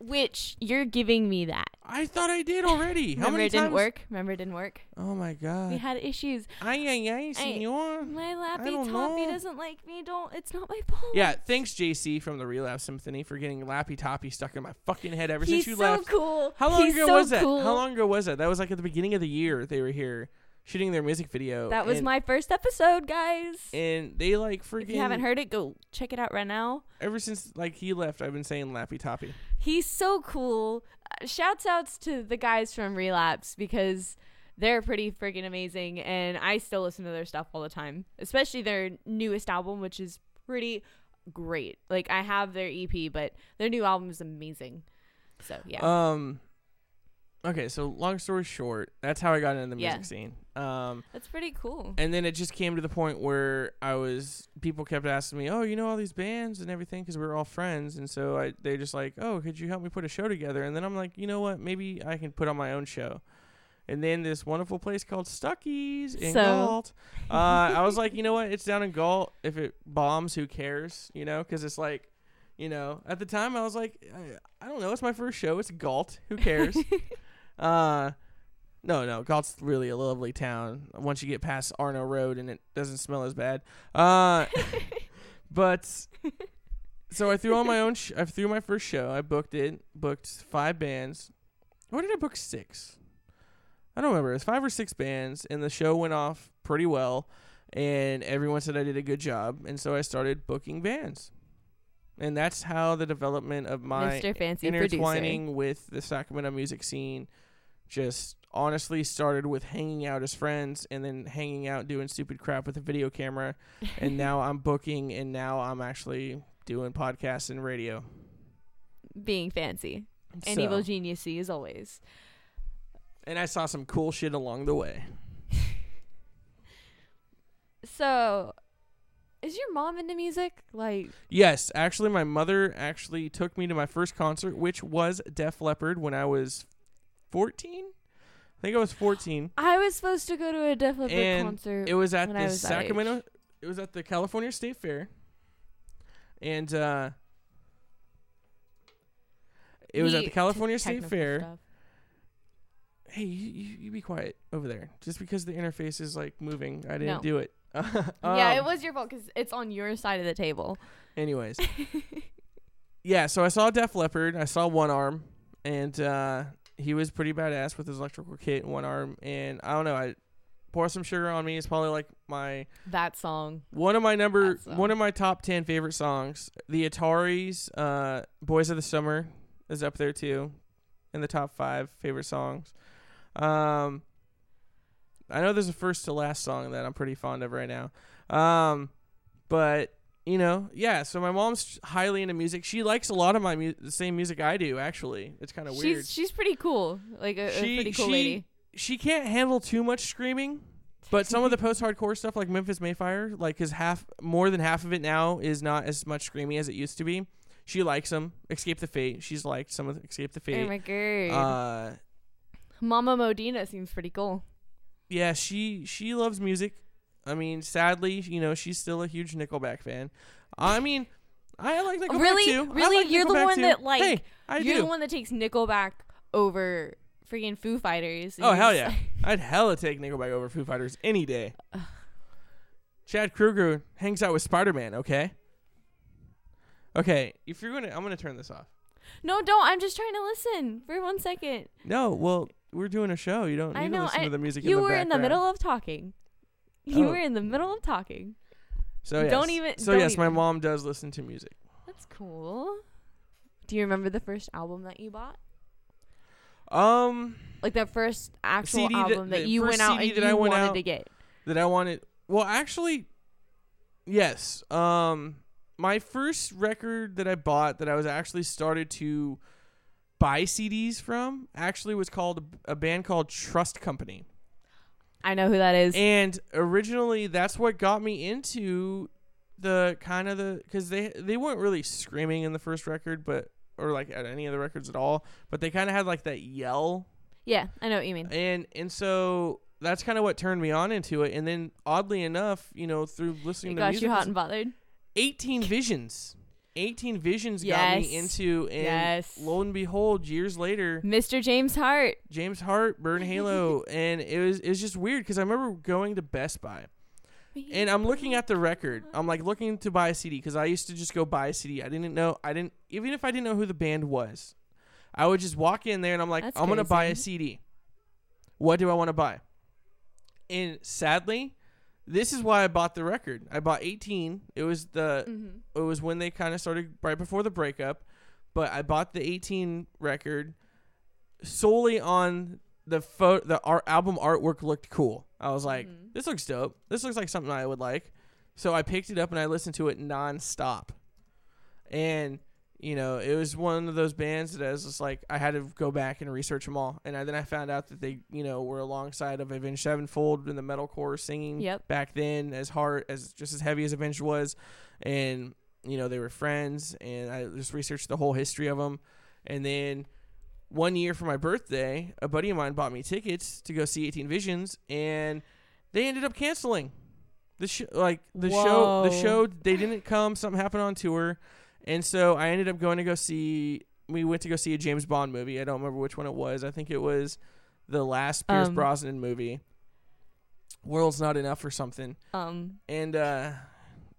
Which you're giving me that. I thought I did already. How Remember many it didn't times? work. Remember it didn't work. Oh my god! We had issues. Ay ay ay, senor. My lappy toppy know. doesn't like me. Don't. It's not my fault. Yeah, thanks JC from the Relapse Symphony for getting Lappy Toppy stuck in my fucking head ever He's since you so left. cool. How long He's ago so was that? cool. How long ago was that? That was like at the beginning of the year they were here shooting their music video. That was and, my first episode, guys. And they like freaking. If you haven't heard it, go check it out right now. Ever since like he left, I've been saying Lappy Toppy. He's so cool. Uh, shouts outs to the guys from Relapse because they're pretty freaking amazing, and I still listen to their stuff all the time, especially their newest album, which is pretty great. Like I have their EP, but their new album is amazing. So yeah, Um. Okay, so long story short, that's how I got into the Yeah. music scene. Um, that's pretty cool. and then it just came to the point where I was people kept asking me, "Oh, you know all these bands and everything," because we were all friends, and so I they just like, "Oh, could you help me put a show together?" And then I'm like, you know what? Maybe I can put on my own show. And then this wonderful place called Stuckies in So- Galt. Uh, I was like, you know what? It's down in Galt. If it bombs, who cares? You know, because it's like, you know, at the time I was like, I, I don't know. It's my first show. It's Galt. Who cares? *laughs* uh, no, no. Galt's really a lovely town once you get past Arno Road and it doesn't smell as bad. Uh, *laughs* but *laughs* so I threw on my own. Sh- I threw my first show. I booked it. Booked five bands. Or did I book six? I don't remember. It was five or six bands, and the show went off pretty well, and everyone said I did a good job, and so I started booking bands, and that's how the development of my Mr. Fancy Producer. intertwining with the Sacramento music scene just honestly started with hanging out as friends and then hanging out doing stupid crap with a video camera and now *laughs* I'm booking and now I'm actually doing podcasts and radio. Being fancy and evil geniusy as always. And I saw some cool shit along the way. *laughs* So, is your mom into music? Like, Yes, actually my mother actually took me to my first concert which was Def Leppard when I was 14. I think I was 14. I was supposed to go to a Def Leppard And concert. It was at the was Sacramento. It was at the California State Fair, and uh, it was at the California State Fair. stuff. Hey, you, you, you be quiet over there. Just because the interface is like moving, I didn't No. do it. *laughs* yeah, it Um, was your fault because it's on your side of the table. Anyways, *laughs* yeah. So I saw Def Leppard. I saw One Arm, and uh, he was pretty badass with his electrical kit in one arm. And I don't know. I pour some sugar on me is probably like my That song. One of my number, um, one of my top ten favorite songs, the Ataris, uh, "Boys of the Summer" is up there too, in the top five favorite songs. Um, I know there's a first to last song that I'm pretty fond of right now. Um, but you know, yeah. So my mom's highly into music. She likes a lot of my mu- the same music I do. Actually, it's kind of weird. She's she's pretty cool. Like a, a pretty cool she- lady. she can't handle too much screaming. But some of the *laughs* post-hardcore stuff, like Memphis May Fire, like cause half more than half of it now is not as much screamy as it used to be. She likes them. Escape the Fate. She's liked some of Escape the fate Oh my god. uh, Mama Modena seems pretty cool. yeah, she she loves music. I mean, sadly, you know, she's still a huge Nickelback fan. I mean, I like Nickelback really, too. Really, like you're the one too. that like. Hey, I you're do. the one that takes Nickelback over freaking Foo Fighters. Oh hell yeah! *laughs* I'd hella take Nickelback over Foo Fighters any day. Chad Kroeger hangs out with Spider Man. Okay. Okay, if you're gonna, I'm gonna turn this off. no, don't. I'm just trying to listen for one second. No, well, we're doing a show. You don't need I know. to listen I, to the music. you in the were in the middle of talking. You Oh. were in the middle of talking. So yes. don't even- So don't yes, my even. mom does listen to music. That's cool. Do you remember the first album that you bought? Um, Like the first actual CD that- album that, the you first went out CD and that you I went wanted out- to get. that I wanted. Well, actually, yes. Um, my first record that I bought that I was actually started to buy CDs from actually was called a band called Trust Company. I know who that is. And originally, that's what got me into the kind of the because they they weren't really screaming in the first record, but or like at any of the records at all, but they kind of had like that yell yeah, I know what you mean. and and so that's kind of what turned me on into it. And then oddly enough, you know, through listening It to got music, you hot and bothered. 18 visions. 18 visions got me Yes. into and Yes. lo and behold years later Mr. James Hart. James Hart Burn Halo *laughs* and it was it was just weird cuz I remember going to Best Buy and I'm looking at the record. I'm like looking to buy a CD because I used to just go buy a CD. I didn't know. I didn't even if I didn't know who the band was, I would just walk in there and I'm like, That's I'm gonna buy a crazy. CD. What do I want to buy? And sadly, this is why I bought the record. I bought 18. It was the Mhm. it was when they kind of started right before the breakup, but I bought the 18 record solely on the pho- the art album artwork looked cool. I was like, Mhm. this looks dope. This looks like something I would like. So I picked it up and I listened to it nonstop. And you know, it was one of those bands that I was just like, I had to go back and research them all. And I, then I found out that they, you know, were alongside of Avenged Sevenfold in the metalcore singing Yep. back then, as hard as just as heavy as Avenged was, and you know they were friends. And I just researched the whole history of them. And then one year for my birthday, a buddy of mine bought me tickets to go see 18 Visions, and they ended up canceling the show. Like the show, the show they didn't come. Something happened on tour, and so I ended up going to go see. We went to go see a James Bond movie. I don't remember which one it was. I think it was the last Pierce Um, Brosnan movie. World's not enough or something. Um, And uh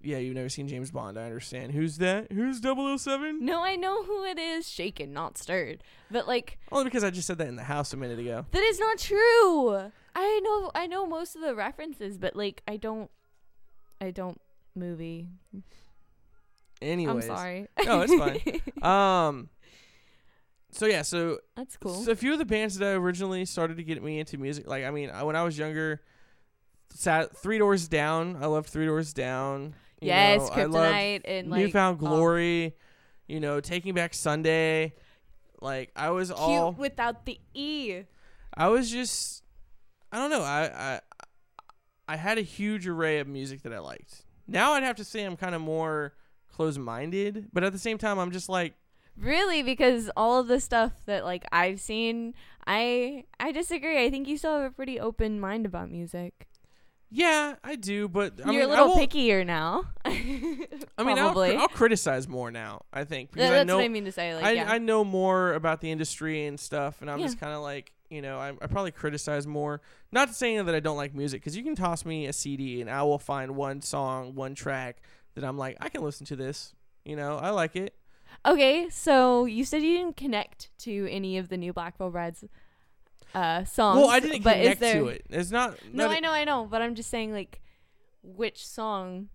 yeah, you've never seen James Bond. I understand. Who's that? Who's 007? no, I know who it is. Shaken, not stirred. But like, Only because I just said that in the house a minute ago. that is not true. I know, I know most of the references, but like, I don't, I don't movie. Anyways. I'm sorry. No, it's fine. *laughs* Um so yeah, so That's cool. So a few of the bands that I originally started to get me into music, like I mean, I- when I was younger, sat Three Doors Down. I loved Three Doors Down. You yes, know, I loved Kryptonite and like Newfound um, Glory. You know, Taking Back Sunday. Like I was cute all, without the e. I was just, I don't know. I I I had a huge array of music that I liked. Now I'd have to say I'm kind of more closed-minded, but at the same time, I'm just like, Really, because all of the stuff that like I've seen, I I disagree. I think you still have a pretty open mind about music. yeah, I do, but I You're mean, a little pickier now. *laughs* I mean, I'll. I'll criticize more now. I think because Th- I that's know what I mean to say. Like, I, yeah. I know more about the industry and stuff, and I'm Yeah. just kind of like, you know, I, I probably criticize more. Not saying that I don't like music, because you can toss me a CD and I will find one song, one track that I'm like, I can listen to this. You know, I like it. Okay, so you said you didn't connect to any of the new Black Veil Brides uh, songs. well, I didn't but connect there, to it. It's not. No, not I know, I know, but I'm just saying, like, which song?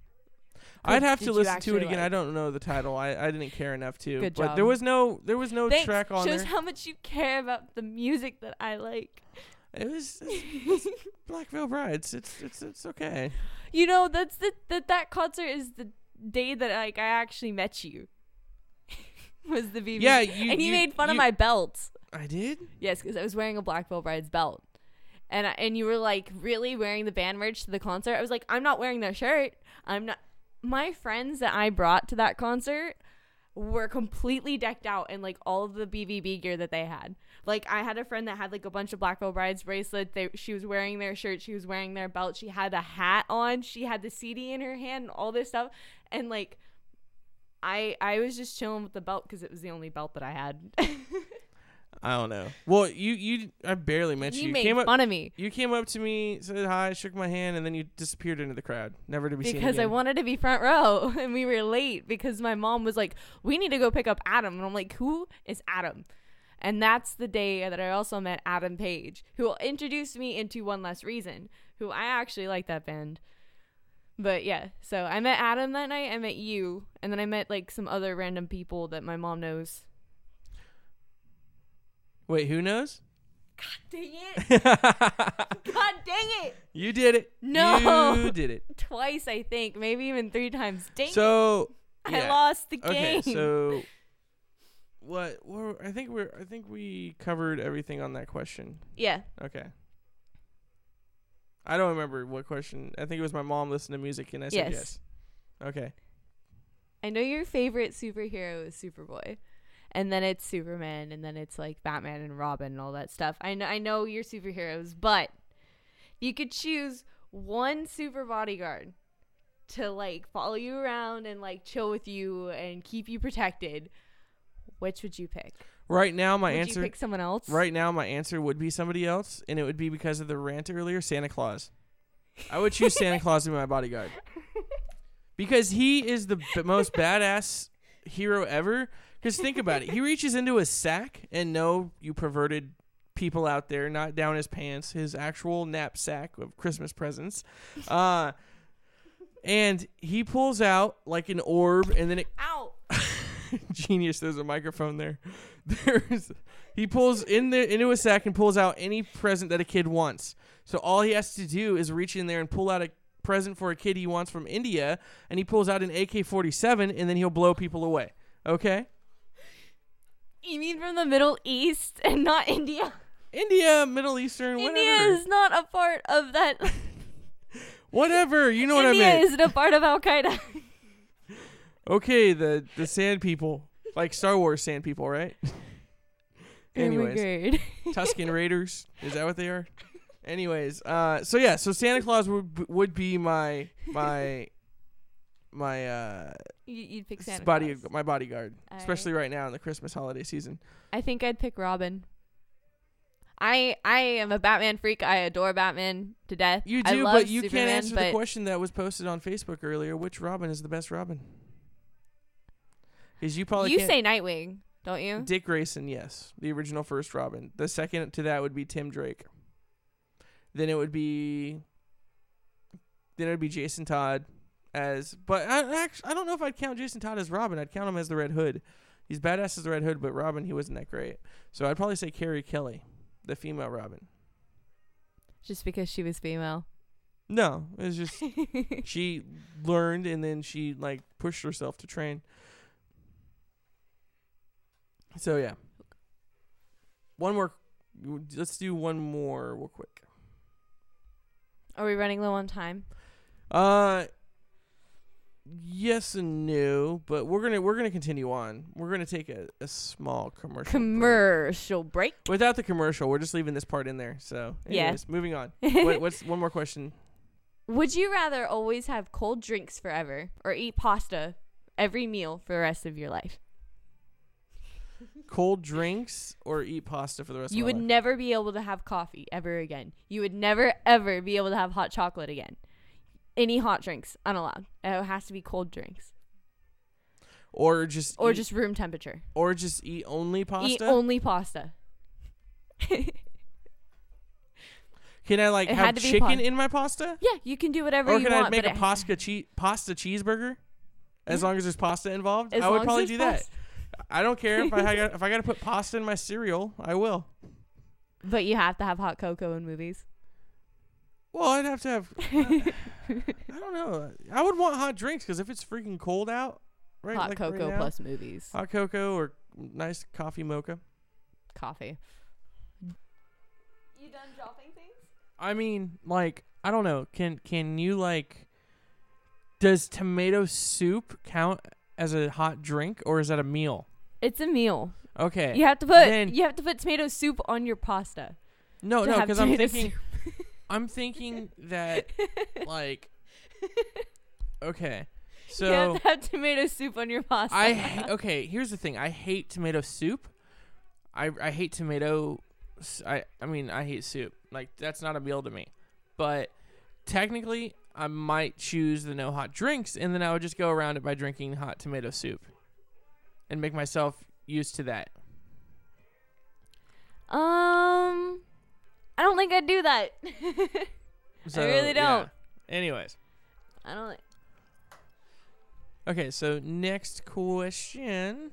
I'd have to listen to it again. I don't know the title. I, I didn't care enough to. Good job. but there was no there was no Thanks. track on Shows there. how much you care about the music that I like. It was it's, it's *laughs* Black Veil Brides. It's it's it's okay. You know, that's the that that concert is the day that like I actually met you. *laughs* was the BB. Yeah, you- and he you- made fun of my belt. I did. Yes, because I was wearing a Black Veil Brides belt. And, I- and you were like really wearing the band merch to the concert. I was like, I'm not wearing their shirt. I'm not. My friends that I brought to that concert were completely decked out in like all of the BVB gear that they had. Like I had a friend that had like a bunch of Black Veil Brides bracelets. They she was wearing their shirt. She was wearing their belt. She had a hat on. She had the CD in her hand. and All this stuff. And like, I I was just chilling with the belt because it was the only belt that I had. *laughs* I don't know. Well, you you I barely met you. you You made came up fun of me. you came up to me, said hi, shook my hand, and then you disappeared into the crowd, never to be seen because I wanted to be front row *laughs* and we were late because my mom was like, "We need to go pick up Adam," and I'm like, "Who is Adam?" And that's the day that I also met Adam Page, who introduced me into One Less Reason, who I actually like that band. But yeah, so I met Adam that night. I met you, and then I met like some other random people that my mom knows. Wait, who knows? God dang it! *laughs* God dang it! you did it. No. you did it. *laughs* Twice, I think, maybe even three times. Dang it! So I lost the Okay, game. so what? We're, I think we're. I think we covered everything on that question. yeah. Okay. I don't remember what question. I think it was my mom listened to music and I said Yes. yes. Okay. I know your favorite superhero is Superboy. And then it's Superman and then it's like Batman and Robin and all that stuff. I know I know your superheroes, but you could choose one super bodyguard to like follow you around and like chill with you and keep you protected. Which would you pick? Right now, my would answer. you pick someone else? Right now, my answer would be somebody else, and it would be because of the rant earlier Santa Claus. I would choose Santa Claus to be my bodyguard. *laughs* Because he is the b- most badass hero ever. Because think about it. He reaches into his sack, and no, you perverted people out there, not down his pants, his actual knapsack of Christmas presents. Uh, and he pulls out like an orb, and then it Ow. *laughs* genius. There's a microphone there. *laughs* There's he pulls in the into a sack and pulls out any present that a kid wants. So all he has to do is reach in there and pull out a present for a kid he wants from India, and he pulls out an AK-47, and then he'll blow people away. Okay, You mean from the Middle East and not India? India, Middle Eastern, whatever. India is not a part of that. *laughs* whatever. You know what India I meant. isn't a part of Al Qaeda. *laughs* okay, the the sand people, like Star Wars sand people, right? *laughs* Anyways, Anyways. Tusken Raiders. Is that what they are? Anyways, uh, so yeah, so Santa Claus would would be my my my uh you, you'd pick Santa body Claus. my bodyguard, especially right now in the Christmas holiday season. I think I'd pick Robin. I I am a Batman freak. I adore Batman to death. You I do, love but you Superman, can't answer the question that was posted on Facebook earlier. Which Robin is the best Robin? Because you probably You say Nightwing, don't you? Dick Grayson, yes, the original first Robin. The second to that would be Tim Drake. Then it would be. Then it would be Jason Todd as, but I actually I don't know if I'd count Jason Todd as Robin. I'd count him as the Red Hood. He's badass as the Red Hood, but Robin he wasn't that great. So I'd probably say Carrie Kelly, the female Robin. Just because she was female. No, it's just *laughs* she learned and then she like pushed herself to train. So yeah. One more let's do one more real quick. Are we running low on time? Uh yes and no, but we're gonna we're gonna continue on. We're gonna take a, a small commercial. Commercial break. Without the commercial, we're just leaving this part in there. So Yeah. moving on. *laughs* what, what's one more question? Would you rather always have cold drinks forever or eat pasta every meal for the rest of your life? Cold drinks or eat pasta for the rest You of would life? never be able to have coffee ever again. You would never ever be able to have hot chocolate again. Any hot drinks unallowed. It has to be cold drinks or just or eat- just room temperature. or just eat only pasta. Eat only pasta. *laughs* can I like It have had to be chicken pasta. in my pasta? Yeah, you can do whatever you want. Or you can want. I make a pasta che- pasta cheeseburger? As Yeah. long as there's pasta involved, as I would probably do that. I don't care if I *laughs* got, if I got to put pasta in my cereal, I will. But you have to have hot cocoa in movies. Well, I'd have to have. *laughs* I don't know. I would want hot drinks because if it's freaking cold out, right? hot like right cocoa now, plus movies. hot cocoa or nice coffee mocha. Coffee. You done dropping things? I mean, like, I don't know. Can can you like? Does tomato soup count as a hot drink or is that a meal? It's a meal. Okay. You have to put Then- you have to put tomato soup on your pasta. No, to no, because I'm tomato thinking, I'm thinking *laughs* that like, okay, you have so to have tomato soup on your pasta. I ha- okay. Here's the thing. I hate tomato soup. I I hate tomato. I I mean I hate soup. Like that's not a meal to me. But technically, I might choose the no hot drinks, and then I would just go around it by drinking hot tomato soup, and make myself used to that. um, I don't think I'd do that. *laughs* So, really don't. Anyways, I don't. Like Okay. So next question.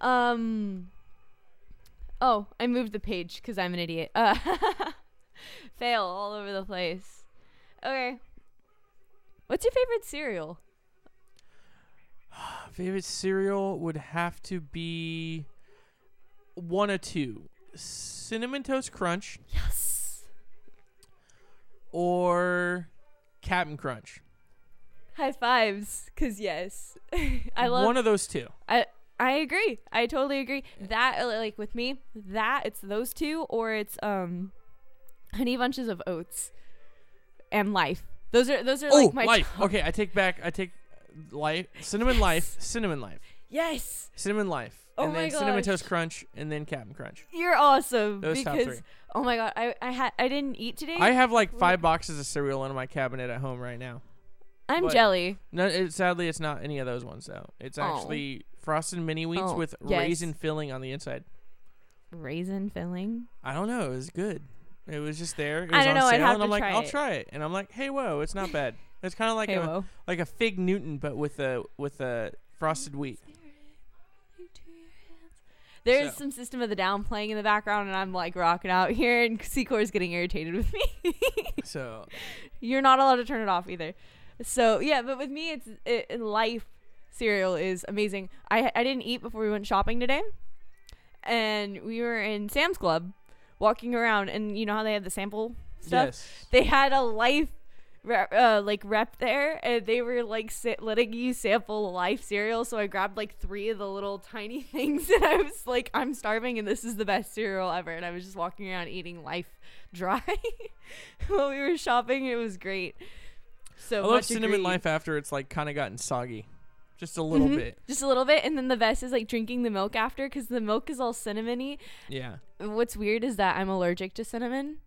Um. Oh, I moved the page because I'm an idiot. Uh, *laughs* fail all over the place. Okay. What's your favorite cereal? *sighs* Favorite cereal would have to be one or two: cinnamon toast crunch Yes. or Captain Crunch. High fives, cause yes, *laughs* I love. one of those two. I I agree. I totally agree. That uh, like with me, that it's those two or it's um, honey bunches of oats, and life. Those are those are Oh, like my life. top- Okay, I take back. I take life. Cinnamon life. Cinnamon life. Yes, Cinnamon life. Oh and my then cinnamon toast crunch, and then Captain Crunch. you're awesome. Those top because three. oh my god, I I had I didn't eat today. I have like five boxes of cereal in my cabinet at home right now. I'm but- jelly. No, it, sadly, it's not any of those ones though. It's Oh. actually frosted mini wheats Oh, with yes. raisin filling on the inside. raisin filling. I don't know. It was good. It was just there. It I was don't on know, I'd sale, have and to I'm like, try I'll it. try it. And I'm like, hey, whoa, it's not bad. It's kind of like Hey, a whoa. like a fig Newton, but with a with a frosted wheat. There's So- some System of the Down playing in the background, and I'm like rocking out here, and *laughs* Secor is getting irritated with me. *laughs* So You're not allowed to turn it off either. So yeah, but with me, it's it, in life. Cereal is amazing. I I didn't eat before we went shopping today, and we were in Sam's Club, walking around, and you know how they have the sample stuff. yes, They had a life. Uh, like rep there, and they were like letting you sample life cereal. So I grabbed like three of the little tiny *laughs* things, and I was like, "I'm starving, and this is the best cereal ever." And I was just walking around eating life *laughs* dry while we were shopping. It was great. So I love cinnamon agreed. life after it's like kind of gotten soggy, just a little Mhm. bit. just a little bit, and then the best is like drinking the milk after because the milk is all cinnamony. Yeah. What's weird is that I'm allergic to cinnamon,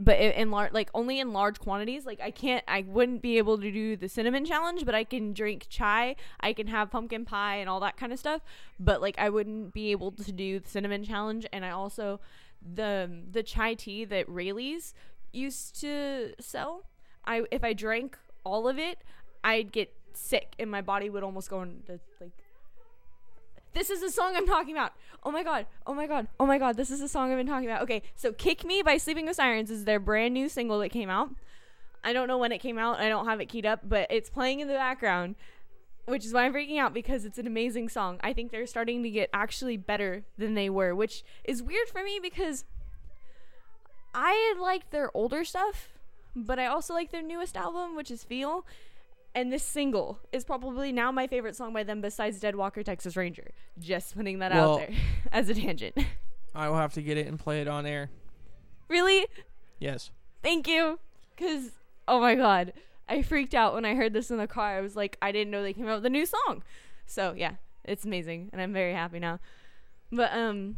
but in large, like only in large quantities. Like I can't, I wouldn't be able to do the cinnamon challenge, but I can drink chai. I can have pumpkin pie and all that kind of stuff. But like I wouldn't be able to do the cinnamon challenge. And I also the the chai tea that Raley's used to sell. I if I drank all of it, I'd get sick and my body would almost go into like this is the song I'm talking about. Oh my god. Oh my god. Oh my god. This is the song I've been talking about. Okay, so Kick Me by Sleeping with Sirens is their brand new single that came out. I don't know when it came out. I don't have it keyed up, but it's playing in the background, which is why I'm freaking out because it's an amazing song. I think they're starting to get actually better than they were, which is weird for me because I like their older stuff, but I also like their newest album, which is Feel. And this single is probably now my favorite song by them besides Dead Walker Texas Ranger. Just putting that Well- out there *laughs* as a tangent. *laughs* I will have to get it and play it on air. really? Yes. Thank you. Cuz oh my god, I freaked out when I heard this in the car. I was like I didn't know they came out with a new song. So, yeah, it's amazing and I'm very happy now. But um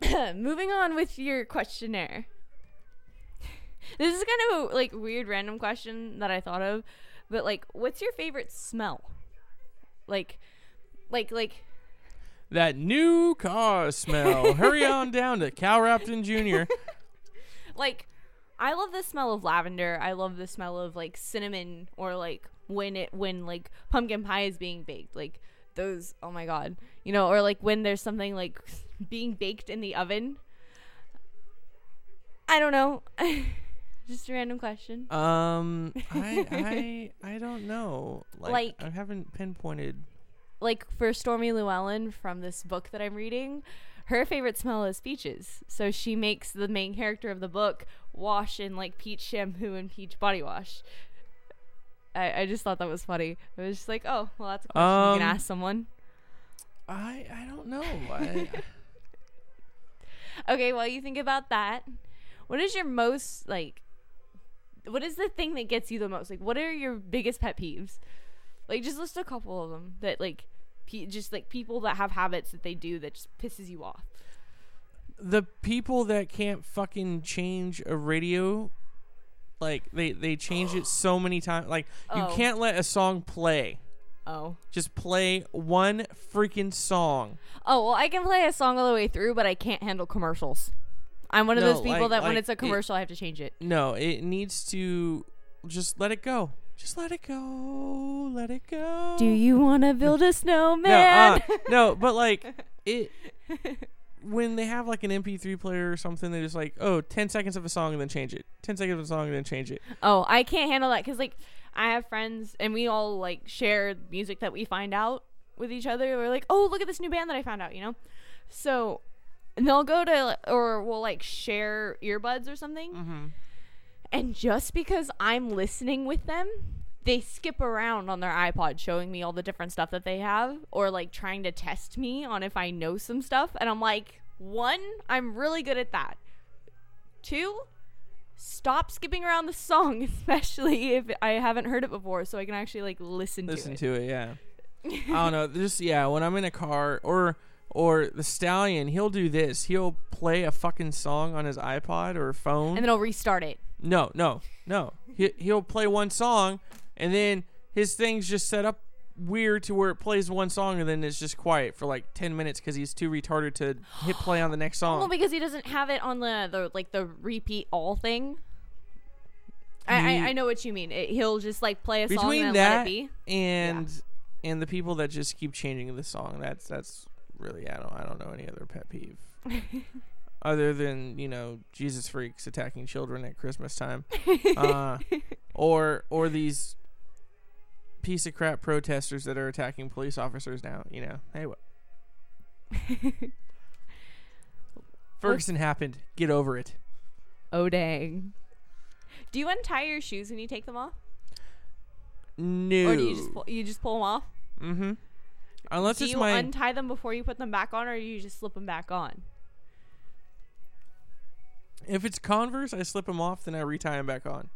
*laughs* moving on with your questionnaire. This is kind of a like weird random question that I thought of, but like what's your favorite smell? Like like like That new car smell. *laughs* Hurry on down to Cal Rapton Jr. *laughs* like I love the smell of lavender. I love the smell of like cinnamon or like when it when like pumpkin pie is being baked. Like those oh my god. You know, or like when there's something like being baked in the oven. I don't know. *laughs* Just a random question. Um, *laughs* I I I don't know. Like, Like- I haven't pinpointed. like for Stormy Llewellyn from this book that I'm reading, her favorite smell is peaches. So she makes the main character of the book wash in like peach shampoo and peach body wash. I, I just thought that was funny. I was just like, oh, well, that's a question you Um, can ask someone. I I don't know. I, *laughs* *laughs* Okay, while you think about that, what is your most like? What is the thing that gets you the most? Like, what are your biggest pet peeves? Like, just list a couple of them that like, pe- just like people that have habits that they do that just pisses you off. the people that can't fucking change a radio, like they they change it so many times. Like you Oh. can't let a song play. Oh. Just play one freaking song. Oh well, I can play a song all the way through, but I can't handle commercials. I'm one of No, those people like- that when it's a it- commercial, I have to change it. No, it needs to just let it go. Just let it go. Let it go. Do you want to build a No, snowman? uh, no, but like *laughs* it when they have like an MP3 player or something, they're just like, oh, 10 seconds of a song and then change it. 10 seconds of a song and then change it. oh, I can't handle that because like I have friends and we all like share music that we find out with each other. We're like, oh, look at this new band that I found out, you know. So and they'll go to or we'll like share earbuds or something. Mm-hmm. And just because I'm listening with them, they skip around on their iPod showing me all the different stuff that they have or like trying to test me on if I know some stuff. And I'm like, one, I'm really good at that. Two, stop skipping around the song, *laughs* especially if I haven't heard it before, so I can actually like listen, Listen to it. to it, yeah. *laughs* I don't know. Just yeah, when I'm in a car or or the stallion, he'll do this. He'll play a fucking song on his iPod or phone. And then he'll restart it. no, no, no. He he'll play one song and then his thing's just set up weird to where it plays one song and then it's just quiet for like 10 minutes because he's too retarded to hit play on the next song. Well, because he doesn't have it on the, the like the repeat all thing. I, I, I know what you mean. It, he'll just like play a song Between and that it be. and and the people that just keep changing the song, that's that's really I don't I don't know any other pet peeve. *laughs* Other than, you know, Jesus freaks attacking children at Christmas time. *laughs* uh, or or these piece of crap protesters that are attacking police officers now, you know. Hey what *laughs* Ferguson happened. Get over it. Oh dang. Do you untie your shoes when you take them off, No. or do you just pull, you just pull them off? Mm-hmm. Unless do it's you my untie them before you put them back on, or do you just slip them back on? if it's Converse, I slip them off, then I retie them back on.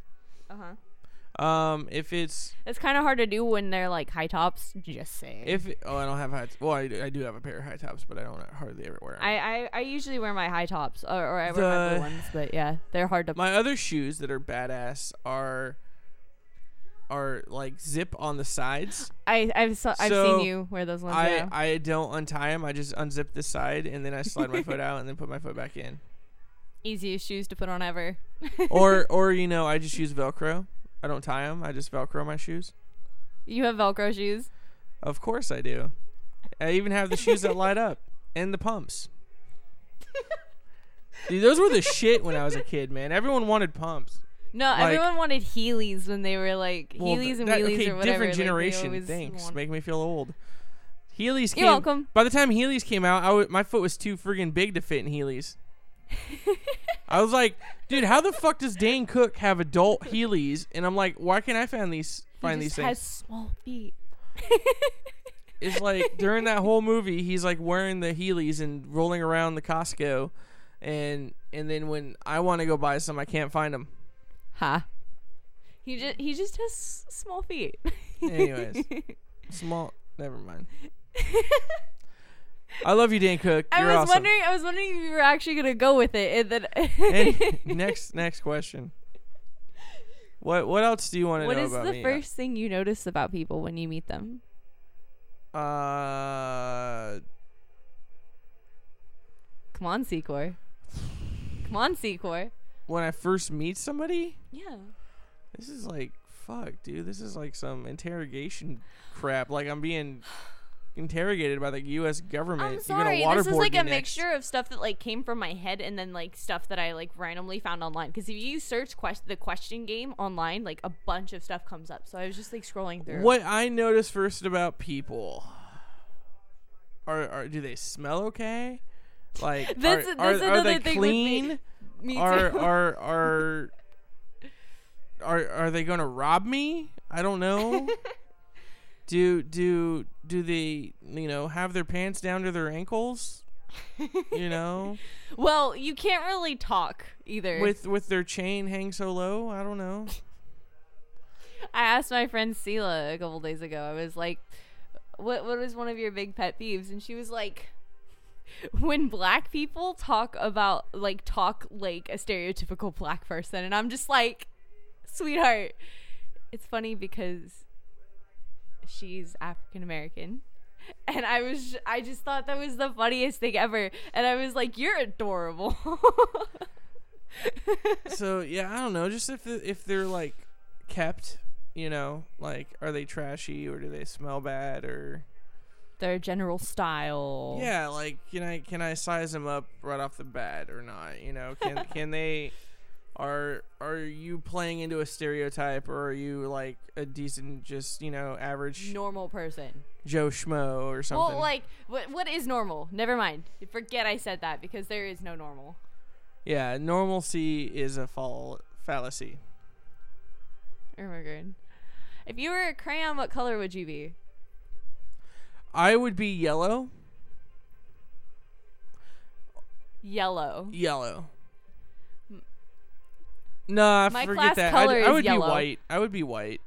Uh huh. Um, if it's It's kind of hard to do when they're like high tops. Just saying. if it, oh I don't have high tops. well I, do- I do have a pair of high tops, but I don't hardly ever wear 'em. I, I, I usually wear my high tops, or, or I wear my blue ones, but yeah, they're hard to. My other shoes that are badass are are like zip on the sides. I I've so, I've So, seen you wear those ones. I yeah. I don't untie them. I just unzip the side and then I slide my foot *laughs* out and then put my foot back in. Easiest shoes to put on ever. *laughs* Or or you know I just use Velcro. I don't tie them. I just Velcro my shoes. You have Velcro shoes. Of course I do. I even have the shoes that light up *laughs* and the pumps. Dude, those were the shit when I was a kid, man. Everyone wanted pumps. No, Like- everyone wanted Heelys when they were like Well, Heelys and that- wheelies okay, or whatever. different generation. always Thanks, make me feel old. Heelys came. You're welcome. By the time Heelys came out, I w- my foot was too friggin' big to fit in Heelys. *laughs* I was like, dude, how the fuck does Dane Cook have adult Heelys? And I'm like, why can't I find these He find these has small feet. *laughs* It's like during that whole movie, he's like wearing the Heelys and rolling around the Costco, and and then when I want to go buy some, I can't find them. Ha. He just he just has s- small feet. Anyways, *laughs* small. Never mind. I love you, Dan Cook. I You're was awesome. wondering I was wondering if you were actually gonna go with it, and then Any- *laughs* next next question. What what else do you want to What know is about the me? first thing you notice about people when you meet them? Uh, Come on, Secor. Come on, Secor. When I first meet somebody, Yeah. this is like fuck, dude. This is like some interrogation crap. Like I'm being interrogated by the U.S. government. I'm sorry. This is like a next. mixture of stuff that like came from my head and then like stuff that I like randomly found online. Because if you search quest- the question game online, like a bunch of stuff comes up. So I was just like scrolling through. What I notice first about people are, are do they smell okay? Like That's- are, that's are, are they thing with me. clean? Me are, too. are are are are they gonna rob me? I don't know. *laughs* do do do they you know have their pants down to their ankles? You know, *laughs* well, you can't really talk either. with with their chain hang so low. I don't know. *laughs* I asked my friend Sela a couple days ago. I was like, "What what is one of your big pet peeves?" And she was like, *laughs* "When black people talk about like talk like a stereotypical black person." And I'm just like, "Sweetheart, it's funny because she's African American." *laughs* And I was I just thought that was the funniest thing ever. And I was like, "You're adorable." *laughs* so yeah, I don't know. Just if if they're like kept, you know, like are they trashy or do they smell bad or Their general style. yeah, like can I can I size them up right off the bat or not? You know, can *laughs* can they are are you playing into a stereotype or are you like a decent just you know average Normal person. Joe schmo or something? Well, like, what what is normal? Never mind. Forget I said that because there is no normal. yeah, normalcy is a fall fallacy. Oh my god. If you were a crayon, what color would you be? I would be yellow, Yellow. yellow. Nah, My forget class that. color I'd, I is would yellow. be white. I would be white.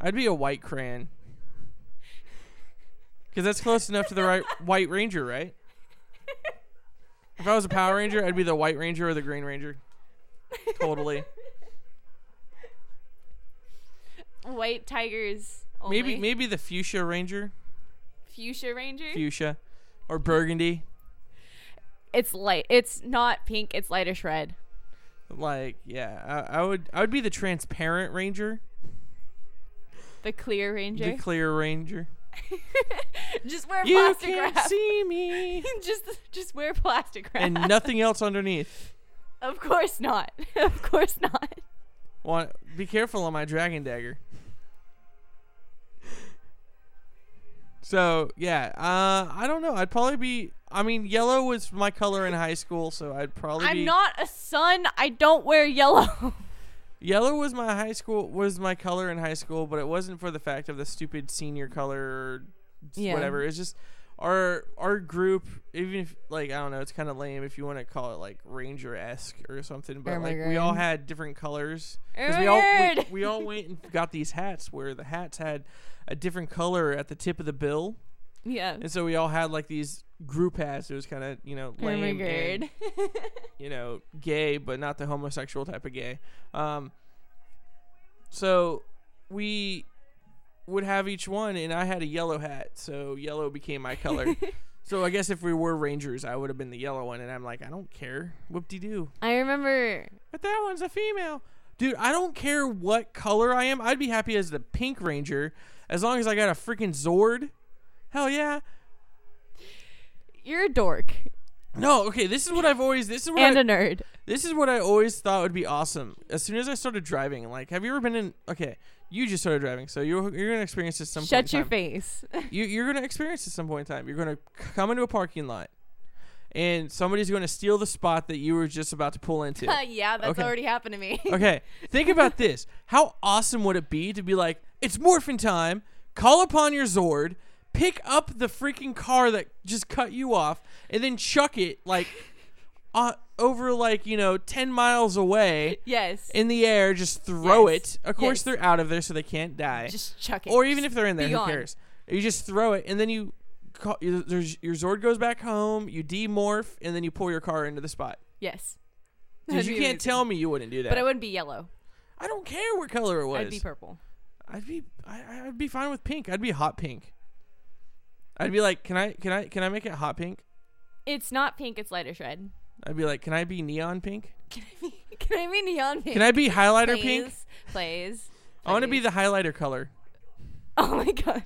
I'd be a white crayon. *laughs* Because that's close enough to the right *laughs* White Ranger, right? If I was a Power Ranger, I'd be the White Ranger or the Green Ranger. Totally. *laughs* White tigers maybe Only. maybe the fuchsia ranger, Fuchsia Ranger. fuchsia, or burgundy. it's light. It's not pink. It's lightish red. Like yeah, I, I would I would be the transparent ranger, The clear Ranger. the clear ranger. *laughs* just wear You plastic can't wrap. see *laughs* me, just just wear plastic wrap. and nothing else underneath. of course not. *laughs* of course not. Want be careful on my dragon dagger. So yeah, uh, I don't know. I'd probably be. I mean, yellow was my color in high school, so I'd probably I'm be. not a sun. I don't wear yellow. *laughs* Yellow was my high school was my color in high school, but it wasn't for the fact of the stupid senior color Yeah. whatever. It's just our our group. Even if like I don't know, it's kind of lame if you want to call it like ranger esque or something. But Oh like we all had different colors because we all we, we all went and *laughs* got these hats where the hats had a different color at the tip of the bill, yeah. and so we all had like these group hats. It was kind of you know Oh and *laughs* you know, gay, but not the homosexual type of gay. Um, so we would have each one, and I had a yellow hat, so yellow became my color. *laughs* so I guess if we were rangers, I would have been the yellow one, and I'm like, I don't care, whoop de doo. I remember But that one's a female, dude. I don't care what color I am. I'd be happy as the pink ranger, as long as I got a freaking Zord. Hell yeah. you're a dork No, okay. This is what I've always. This is what and I, a nerd. This is what I always thought would be awesome. As soon as I started driving, like, have you ever been in? Okay, you just started driving, so you're you're gonna experience this some Shut point your time. face. *laughs* You you're gonna experience this some point in time. You're gonna come into a parking lot, and somebody's gonna steal the spot that you were just about to pull *laughs* into. yeah, that's Okay. already happened to me. *laughs* okay, think about this. How awesome would it be to be like, it's morphin time. Call upon your Zord. Pick up the freaking car that just cut you off, and then chuck it like. Uh, over like you know 10 miles away yes. in the air, just throw Yes. it. Of course, Yes. they're out of there, so they can't die. just chuck it. or even if they're in there, who cares? You just throw it, and then you, call, you there's, your Zord goes back home. You demorph, and then you pull your car into the spot. Yes. Because That'd you be can't amazing. tell me you wouldn't do that. But it wouldn't be yellow. I don't care what color it was. I'd be purple. I'd be, I, I'd be fine with pink. I'd be hot pink. I'd be like, can I, can I, can I make it hot pink? It's not pink. It's lightish red. I'd be like, can I be neon pink? Can I be, *laughs* can I be neon pink? Can I be highlighter Please, pink? Please. I want to be the highlighter color. *laughs* Oh my god.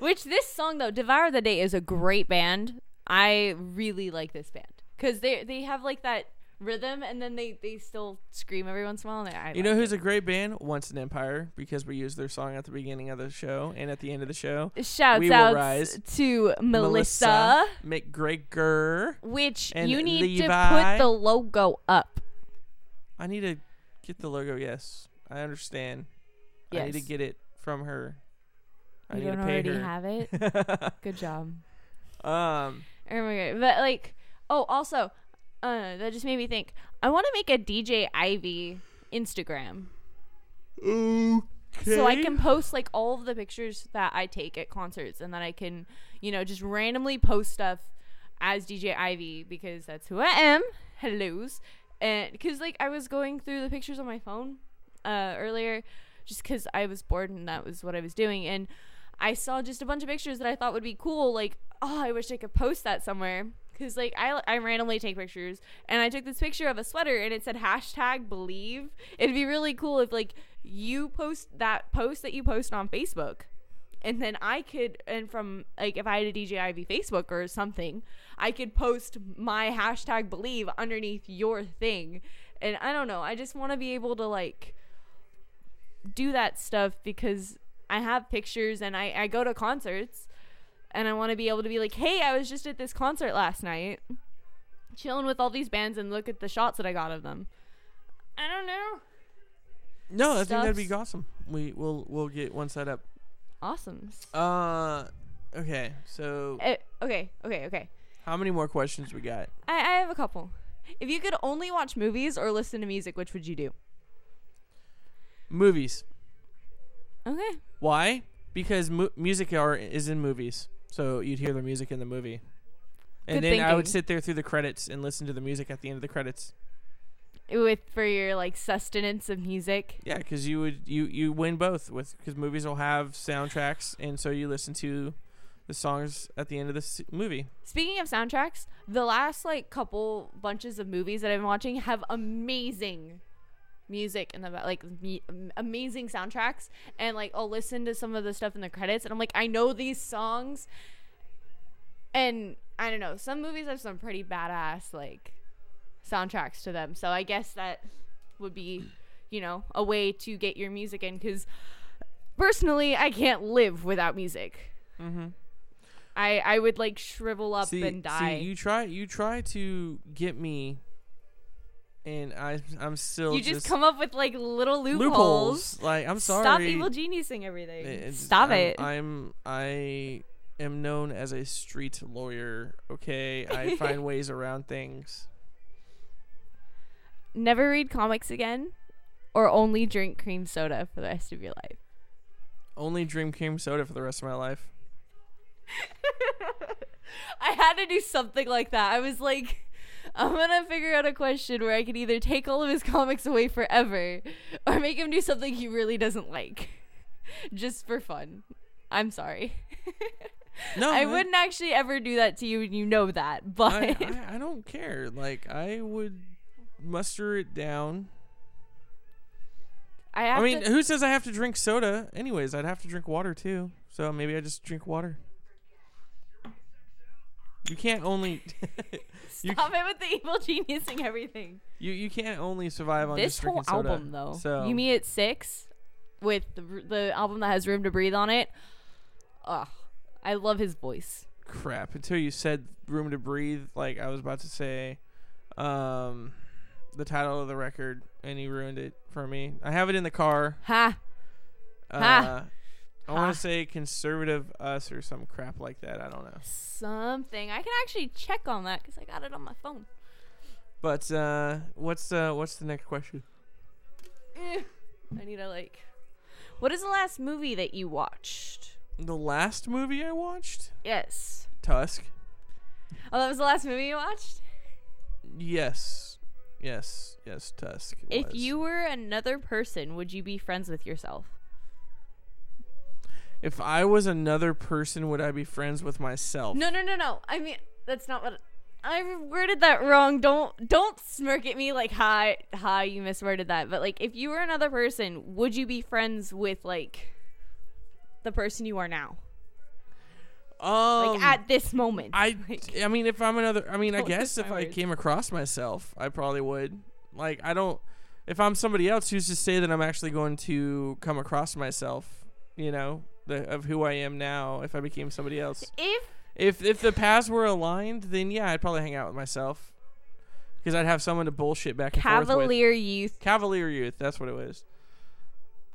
Which this song though, Devour the Day is a great band. I really like this band because they they have like that rhythm and then they they still scream every once in a while. And I You know who's it. a great band? Once an Empire, because we use their song at the beginning of the show and at the end of the show. Shouts We out to Melissa, McGregor. which you need to put the logo up. I need to get the logo. Yes, I understand. Yes. I need to get it from her. I you need don't to pay already her. have it. *laughs* Good job. um, Oh my god! But like, oh, also, uh, that just made me think. I want to make a DJ Ivy Instagram. okay. so I can post like all of the pictures that I take at concerts, and then I can, you know, just randomly post stuff as DJ Ivy because that's who I am. Hellos, and because like I was going through the pictures on my phone uh, earlier, just because I was bored and that was what I was doing, and I saw just a bunch of pictures that I thought would be cool. Like, oh, I wish I could post that somewhere. Cause like I, I randomly take pictures and I took this picture of a sweater and it said hashtag believe. It'd be really cool if like you post that post that you post on Facebook and then I could and from like if I had a DJ Ivy Facebook or something, I could post my hashtag believe underneath your thing. And I don't know, I just want to be able to like do that stuff because I have pictures and I, I go to concerts and I want to be able to be like, hey, I was just at this concert last night, chilling with all these bands and look at the shots that I got of them. I don't know. No, I think that'd be awesome. We we'll we'll get one set up. Awesome. Uh, okay. So Eh, okay, okay, okay. how many more questions we got? I, I have a couple. If you could only watch movies or listen to music, which would you do? Movies. Okay. Why? Because mu- music are is in movies, so you'd hear the music in the movie, and Good then I would thinking. sit there through the credits and listen to the music at the end of the credits. with for your like sustenance of music. Yeah, because you would you you win both with because movies will have soundtracks, and so you listen to the songs at the end of the s- movie. Speaking of soundtracks, the last like couple bunches of movies that I've been watching have amazing music and the like me, amazing soundtracks and like I'll listen to some of the stuff in the credits and I'm like I know these songs. And I don't know some movies have some pretty badass like soundtracks to them. So I guess that would be you know a way to get your music in cuz personally I can't live without music. Mm-hmm. I I would like shrivel up see, and die. see, you try you try to get me, and I I'm still You just, come up with like little loopholes. loopholes. Like I'm sorry. Stop evil geniusing everything. It's- Stop I'm, it. I'm I am known as a street lawyer. Okay, I *laughs* find ways around things. Never read comics again, or only drink cream soda for the rest of your life. Only dream cream soda for the rest of my life. *laughs* I had to do something like that. I was like, I'm gonna figure out a question where I can either take all of his *laughs* comics away forever, or make him do something he really doesn't like, *laughs* just for fun. I'm sorry. No, *laughs* I wouldn't actually ever do that to you, and you know that. But I, I, I don't care. Like I would muster it down. I have I mean, to. who says I have to drink soda? Anyways, I'd have to drink water too. So maybe I just drink water. You can't only *laughs* Stop it with the evil geniusing everything. you you can't only survive on this whole drinking soda. album though. So You Me at Six with the, the album that has room to breathe on it. Ugh. I love his voice. Crap. Until you said room to breathe like i was about to say um the title of the record and you ruined it for me. I have it in the car. Ha. Uh Ha. I want to say conservative us or some crap like that i don't know. Something. I can actually check on that because i got it on my phone. But uh what's uh what's the next question? Eh, i need to like what is the last movie that you watched? The last movie i watched? Yes. Tusk. Oh that was the last movie you watched? Yes. Yes. Yes tusk if was. you were another person would you be friends with yourself if i was another person would i be friends with myself No, no, no, no. I mean, that's not what I worded that wrong. Don't don't smirk at me like hi hi you misworded that. But like if you were another person, would you be friends with like the person you are now? um Like at this moment. I, *laughs* Like, I mean, if I'm another, I mean, I *laughs* guess if I words. came across myself, I probably would. Like, I don't. If I'm somebody else, who's to say that I'm actually going to come across myself? You know, the, of who I am now. If I became somebody else, if if if the paths were aligned, then yeah, I'd probably hang out with myself because I'd have someone to bullshit back and forth with. Cavalier Youth Cavalier Youth. That's what it was.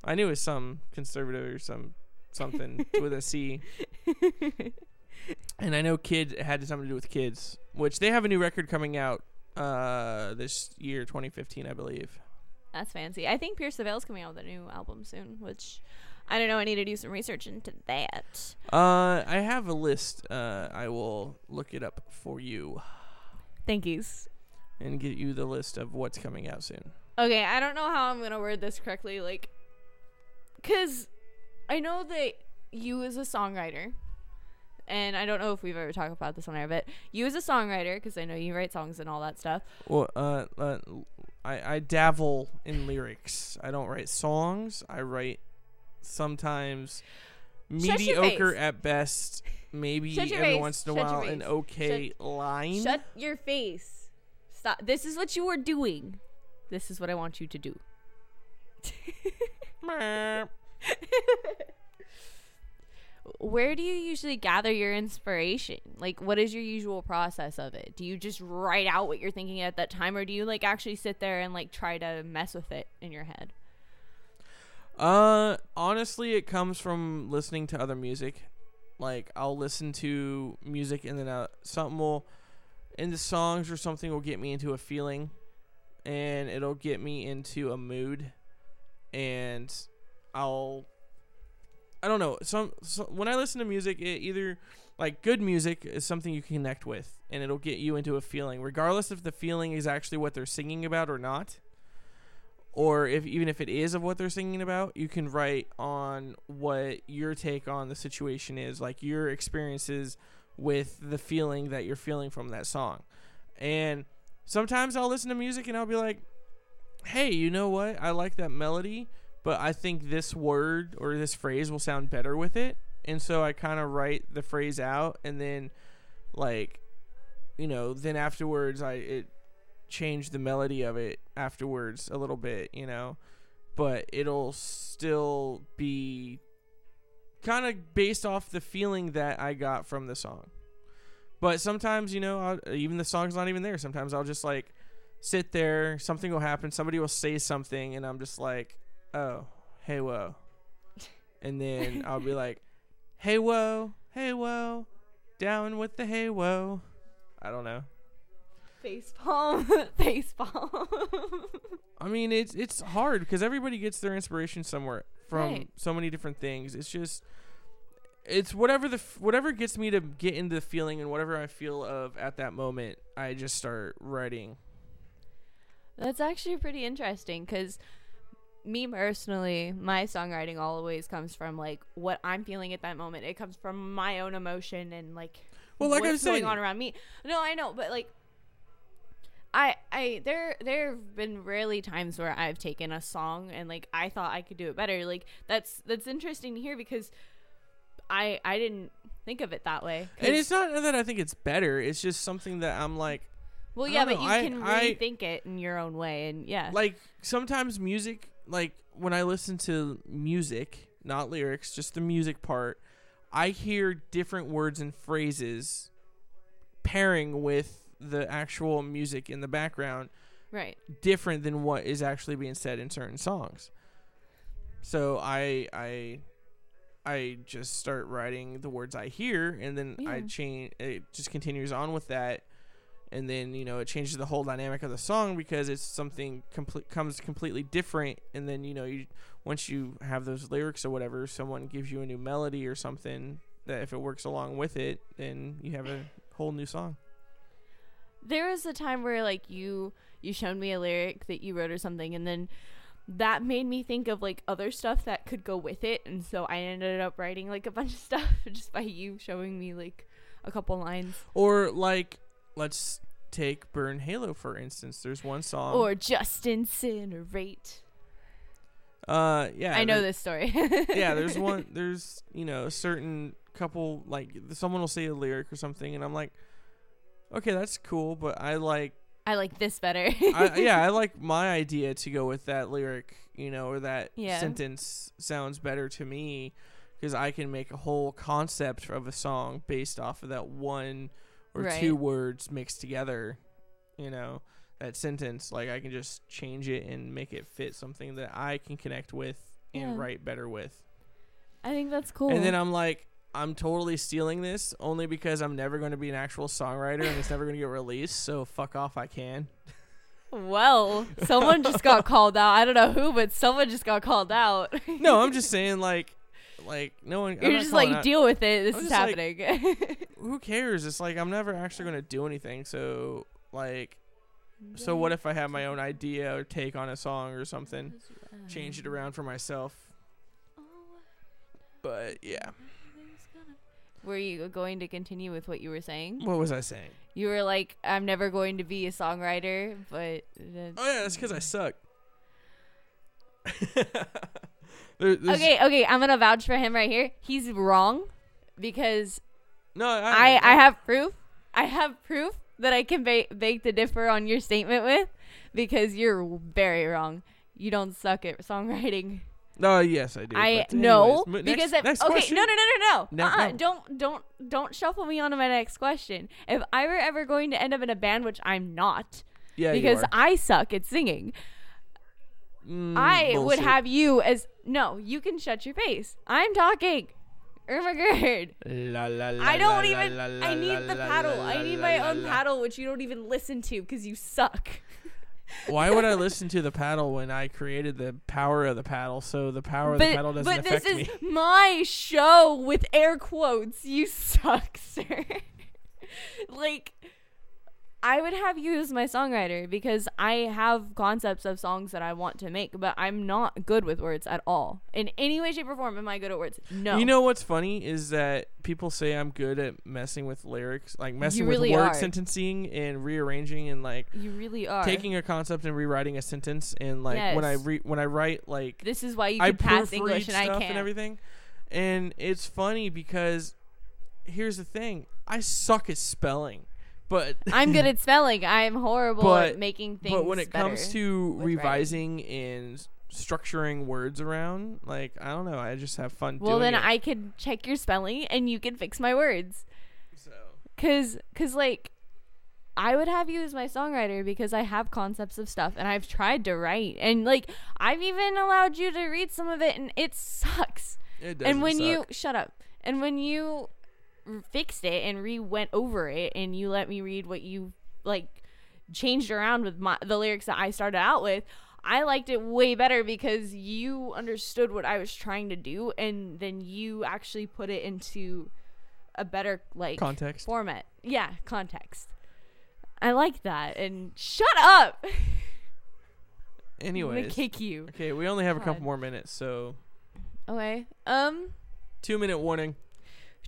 I knew it was some conservative or some something *laughs* with a C. And I know kid had something to do with kids, which they have a new record coming out uh this year 2015 I believe. That's fancy. I think Pierce the Veil's coming out with a new album soon, which I don't know. I need to do some research into that. Uh I have a list. Uh I will look it up for you Thank yous. and get you the list of what's coming out soon. Okay, I don't know how I'm gonna word this correctly, like, cause I know that you as a songwriter, and I don't know if we've ever talked about this on air, but you as a songwriter, because I know you write songs and all that stuff. Well, uh, uh I I dabble in lyrics. I don't write songs. I write sometimes mediocre at best, maybe every face. once in a Shut while an okay line. Shut your face. Stop. This is what you are doing. This is what I want you to do. *laughs* Where do you usually gather your inspiration? Like, what is your usual process of it? Do you just write out what you're thinking at that time, or do you like actually sit there and like try to mess with it in your head? Uh, honestly, it comes from listening to other music. Like I'll listen to music and then uh, something will, in the songs or something will get me into a feeling, and it'll get me into a mood, and I'll. I don't know. Some, so when I listen to music, it either like good music is something you can connect with, and it'll get you into a feeling, regardless if the feeling is actually what they're singing about or not or if even if it is of what they're singing about, you can write on what your take on the situation is, like your experiences with the feeling that you're feeling from that song. And sometimes I'll listen to music and I'll be like, "Hey, you know what? I like that melody, but I think this word or this phrase will sound better with it." And so I kind of write the phrase out and then like you know, then afterwards I it change the melody of it afterwards a little bit, you know, but it'll still be kind of based off the feeling that I got from the song. But sometimes, you know, I'll, even the song's not even there. Sometimes I'll just like sit there, something will happen, somebody will say something, and I'm just like, oh, hey, whoa. And then *laughs* I'll be like, hey, whoa, hey, whoa, down with the hey, whoa. I don't know. Face palm, *laughs* face palm. I mean, it's it's hard because everybody gets their inspiration somewhere from Right. so many different things. It's just it's whatever the f- whatever gets me to get into the feeling and whatever I feel of at that moment, I just start writing. That's actually pretty interesting because me personally, my songwriting always comes from like what I'm feeling at that moment. It comes from my own emotion and like Well, like I what's was saying, going on around me. No, I know, but like I I there there have been rarely times where I've taken a song and like I thought I could do it better. Like that's that's interesting to hear because I I didn't think of it that way. and it's not that I think it's better. It's just something that I'm like, well, yeah, but know, you I- can I- rethink it in your own way, and yeah, like sometimes music, like when I listen to music, not lyrics, just the music part, I hear different words and phrases pairing with the actual music in the background right. different than what is actually being said in certain songs. So I I I just start writing the words I hear and then I change it just continues on with that and then you know it changes the whole dynamic of the song because it's something complete comes completely different and then you know you once you have those lyrics or whatever someone gives you a new melody or something that if it works along with it then you have a whole new song. There was a time where like you you showed me a lyric that you wrote or something and then that made me think of like other stuff that could go with it and so i ended up writing like a *laughs* bunch of stuff just by you showing me like a couple lines Or like, let's take Burn Halo for instance. There's one song. or just incinerate uh, yeah, i know this story *laughs* yeah, there's *laughs* one. There's you know a certain couple like someone will say a lyric or something, and I'm like, okay, that's cool, but I like, i like this better I, yeah, I *laughs* like my idea to go with that lyric, you know, or that Yeah. sentence sounds better to me because I can make a whole concept of a song based off of that one or Right. two words mixed together, you know. That sentence, like I can just change it and make it fit something that I can connect with and Yeah. write better with. i think that's cool And then I'm like, I'm totally stealing this only because I'm never going to be an actual songwriter and it's never going to get released. So fuck off, I can. well someone just got *laughs* called out i don't know who but someone just got called out No, I'm just saying, like, like no one. You're just like out- deal with it this I'm is just like- happening who cares? It's like I'm never actually going to do anything. So like, so what if I have my own idea or take on a song or something, change it around for myself? Oh, but yeah, Were you going to continue with what you were saying? what was I saying? You were like, I'm never going to be a songwriter, but Oh yeah, that's because I mm. suck. *laughs* There- okay, okay, I'm gonna vouch for him right here. He's wrong because No, I I have proof. I have proof that I can ba- bake the differ on your statement with because you're very wrong. You don't suck at songwriting. No, yes, I do. I but no anyways, mo- because next, next okay, question. no, no, no, no, no. Uh-uh, no. Don't, don't, don't shuffle me onto my next question. If I were ever going to end up in a band, which I'm not, Yeah, because. I suck at singing, Mm, I would have you as no. You can shut your face. I'm talking. Irma Gerd. La, la, la, I don't even. I need the paddle. I need my own paddle, which you don't even listen to because you suck. Why would I listen to the paddle when I created the power of the paddle? So the power of the paddle doesn't but this is me. *laughs* my show with air quotes. You suck, sir. *laughs* like, I would have you as my songwriter because I have concepts of songs that I want to make, but I'm not good with words at all. In any way, shape, or form, am I good at words? No. You know what's funny is that people say I'm good at messing with lyrics, like messing really with word are. sentencing and rearranging and like you really are. taking a concept and rewriting a sentence. And like when I re- when I write like this is why you I can pass English and I can't. and everything. And it's funny because here's the thing: I suck at spelling, but I'm good at *laughs* spelling. I'm horrible But- at making things. but when it comes to revising and structuring words around, like I don't know, I just have fun well, then it. I could check your spelling and you can fix my words. so. Cause, cause like, I would have you as my songwriter because I have concepts of stuff and I've tried to write and like I've even allowed you to read some of it and it sucks. It and doesn't when you shut up, and when you fixed it and re went over it and you let me read what you like changed around with my the lyrics that I started out with. I liked it way better because you understood what I was trying to do and then you actually put it into a better like Context. format. Yeah, context. I like that. And shut up. *laughs* I'm gonna kick you. okay, we only have a couple more minutes, so Okay. Um. two minute warning,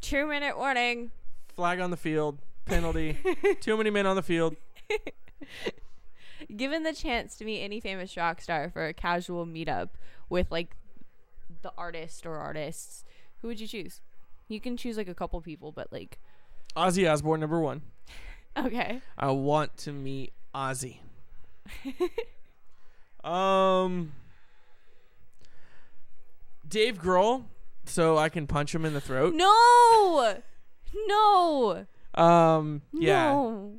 Two minute warning. flag on the field, penalty, *laughs* too many men on the field. *laughs* Given the chance to meet any famous rock star for a casual meetup with like the artist or artists, who would you choose? You can choose like a couple people, but like Ozzy Osbourne, number one. *laughs* okay. I want to meet Ozzy. um, Dave Grohl, so I can punch him in the throat. No. No. Um, yeah, No.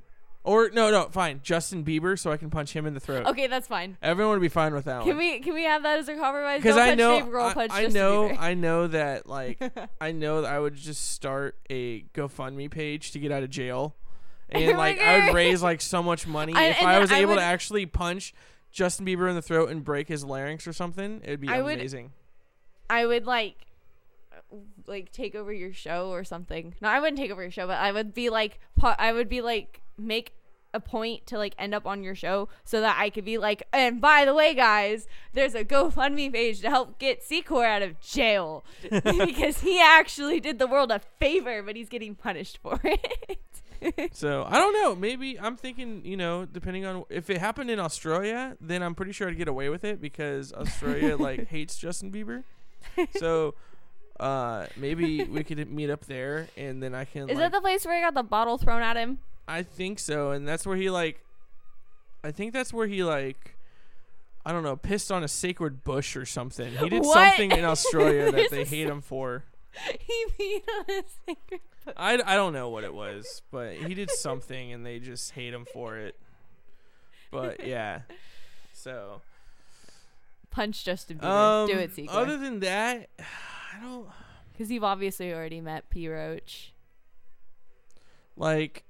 or no, no, fine. Justin Bieber, so I can punch him in the throat. Okay, that's fine. Everyone would be fine with that Can one. we can we have that as a compromise? Because I know, Dave I, I know, Bieber. I know that like *laughs* I know that I would just start a GoFundMe page to get out of jail, *laughs* and like I would raise like so much money I- if I was I able would- to actually punch Justin Bieber in the throat and break his larynx or something. It'd be I would- amazing. I would like like take over your show or something. No, I wouldn't take over your show, but I would be like I would be like make a point to like end up on your show so that I could be like, and by the way, guys, there's a GoFundMe page to help get Secor out of jail *laughs* because he actually did the world a favor, but he's getting punished for it. *laughs* So I don't know. Maybe I'm thinking, you know, depending on if it happened in Australia, then I'm pretty sure I'd get away with it because Australia like *laughs* hates Justin Bieber. So uh maybe we could *laughs* meet up there and then I can Is like, that the place where he got the bottle thrown at him? I think so, and that's where he like I think that's where he like I don't know, pissed on a sacred bush or something. He did What? something in Australia that *laughs* they hate him for. *laughs* he peed on a sacred book. I, I don't know what it was, but he did something and they just hate him for it. But yeah. So Punch Justin Bieber. um, Do it, Secor. other than that, I don't Because you've obviously already met P. Roach. like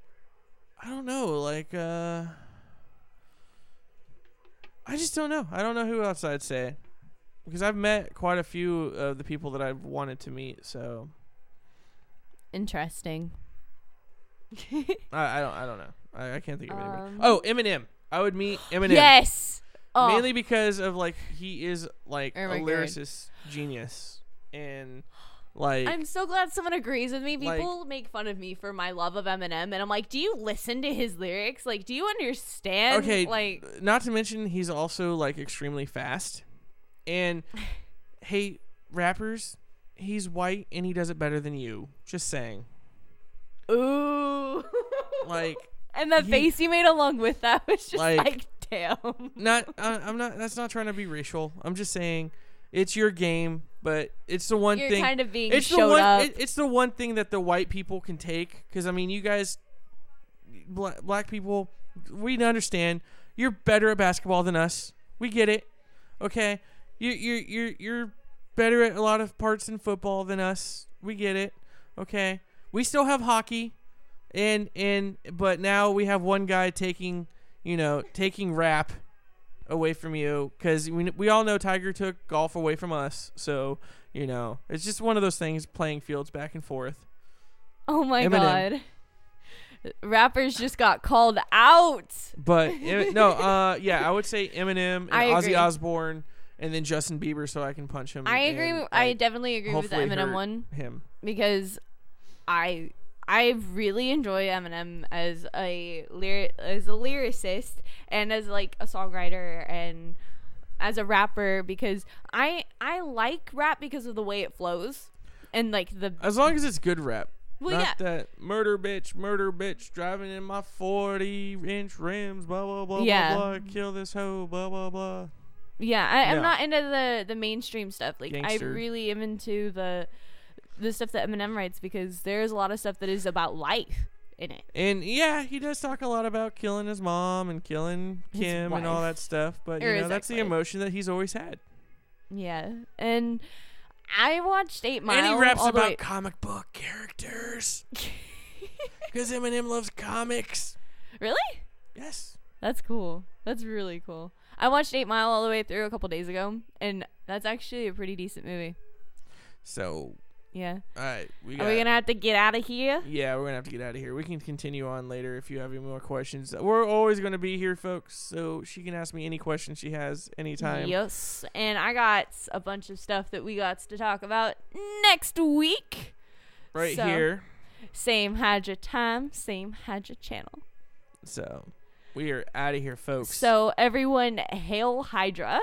I don't know, like uh I just don't know. I don't know who else I'd say. Because I've met quite a few of the people that I've wanted to meet, so Interesting. *laughs* I, I don't I don't know. I, I can't think of anybody. Um, Oh, Eminem. I would meet *gasps* Eminem. Yes. Oh, Mainly because of like he is like Oh a my God. lyricist genius and like I'm so glad someone agrees with me. like- People make fun of me for my love of Eminem, and I'm like, do you listen to his lyrics? Like, do you understand? okay Like, not to mention he's also like extremely fast and *laughs* hey rappers he's white and he does it better than you just saying ooh. like *laughs* and the he- face you made along with that was just Like- like, *laughs* damn. not uh, i'm not that's not trying to be racial i'm just saying it's your game but it's the one You're thing kind of being it's the showed one up. it- it's the one thing that the white people can take because i mean you guys black, black people we understand. You're better at basketball than us. We get it. Okay? You you're you're you're better at a lot of parts in football than us. We get it. Okay? We still have hockey and and but now we have one guy taking you know taking rap away from you because we, we all know tiger took golf away from us so you know it's just one of those things playing fields back and forth oh my Eminem. god. rappers just got called out. But *laughs* no, uh, yeah, I would say Eminem and I Ozzy agree. Osbourne, and then Justin Bieber, so I can punch him. I agree. I definitely agree with the Eminem one Him. because I I really enjoy Eminem as a lyric as a lyricist and as like a songwriter and as a rapper because I I like rap because of the way it flows and like the As long as it's good rap. Well, Not yeah. that murder bitch, murder bitch, driving in my 40 inch rims, blah, blah, blah, Yeah. blah, blah, kill this hoe, blah, blah, blah. Yeah, I, I'm No. not into the the mainstream stuff. Like Gangster. I really am into the the stuff that Eminem writes because there's a lot of stuff that is about life in it. And yeah, he does talk a lot about killing his mom and killing His Kim and all that stuff. But, Or you know, that's the emotion that he's always had. Yeah, and I watched Eight Mile. and he raps about way- comic book characters. *laughs* Because Eminem loves comics. really? Yes. That's cool. That's really cool. I watched Eight Mile all the way through a couple days ago, and that's actually a pretty decent movie. So, Yeah. all right. We Are we gonna have to get out of here? Yeah, we're going to have to get out of here. We can continue on later if you have any more questions. We're always going to be here, folks. So she can ask me any questions she has anytime. Yes. And I got a bunch of stuff that we got to talk about next week. Right So- here. Same Hadja time, same Hadja channel. So we are out of here, folks. So everyone, hail Hydra,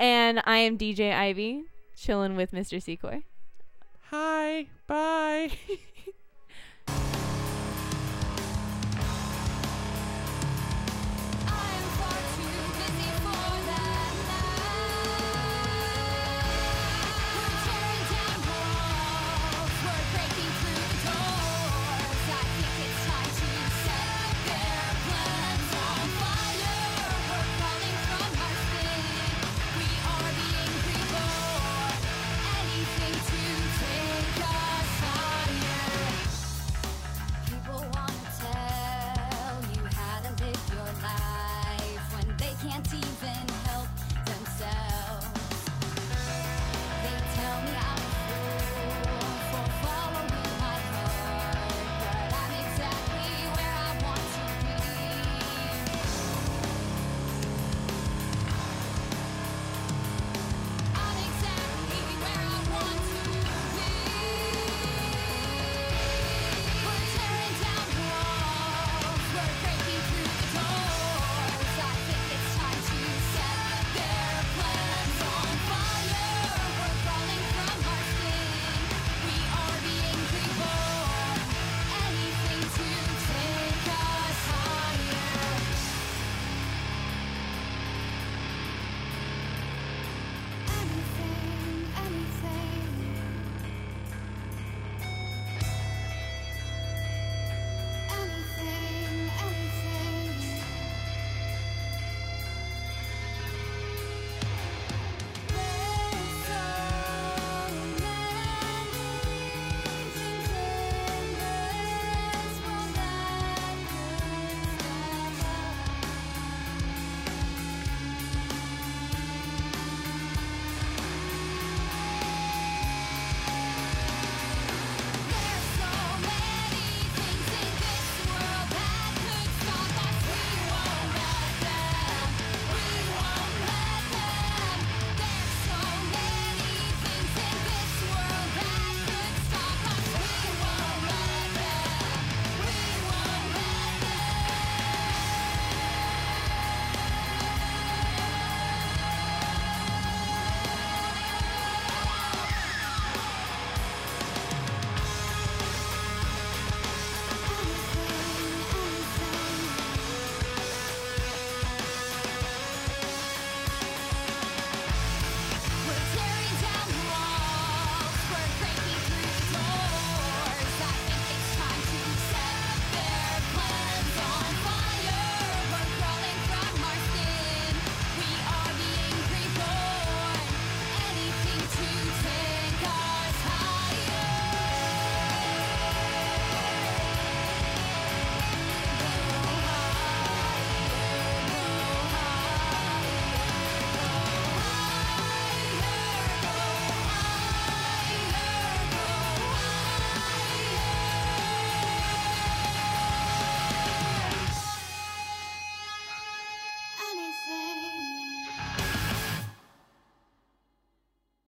and I am DJ Ivy, chilling with Mr. Sequoia. Hi, bye. *laughs*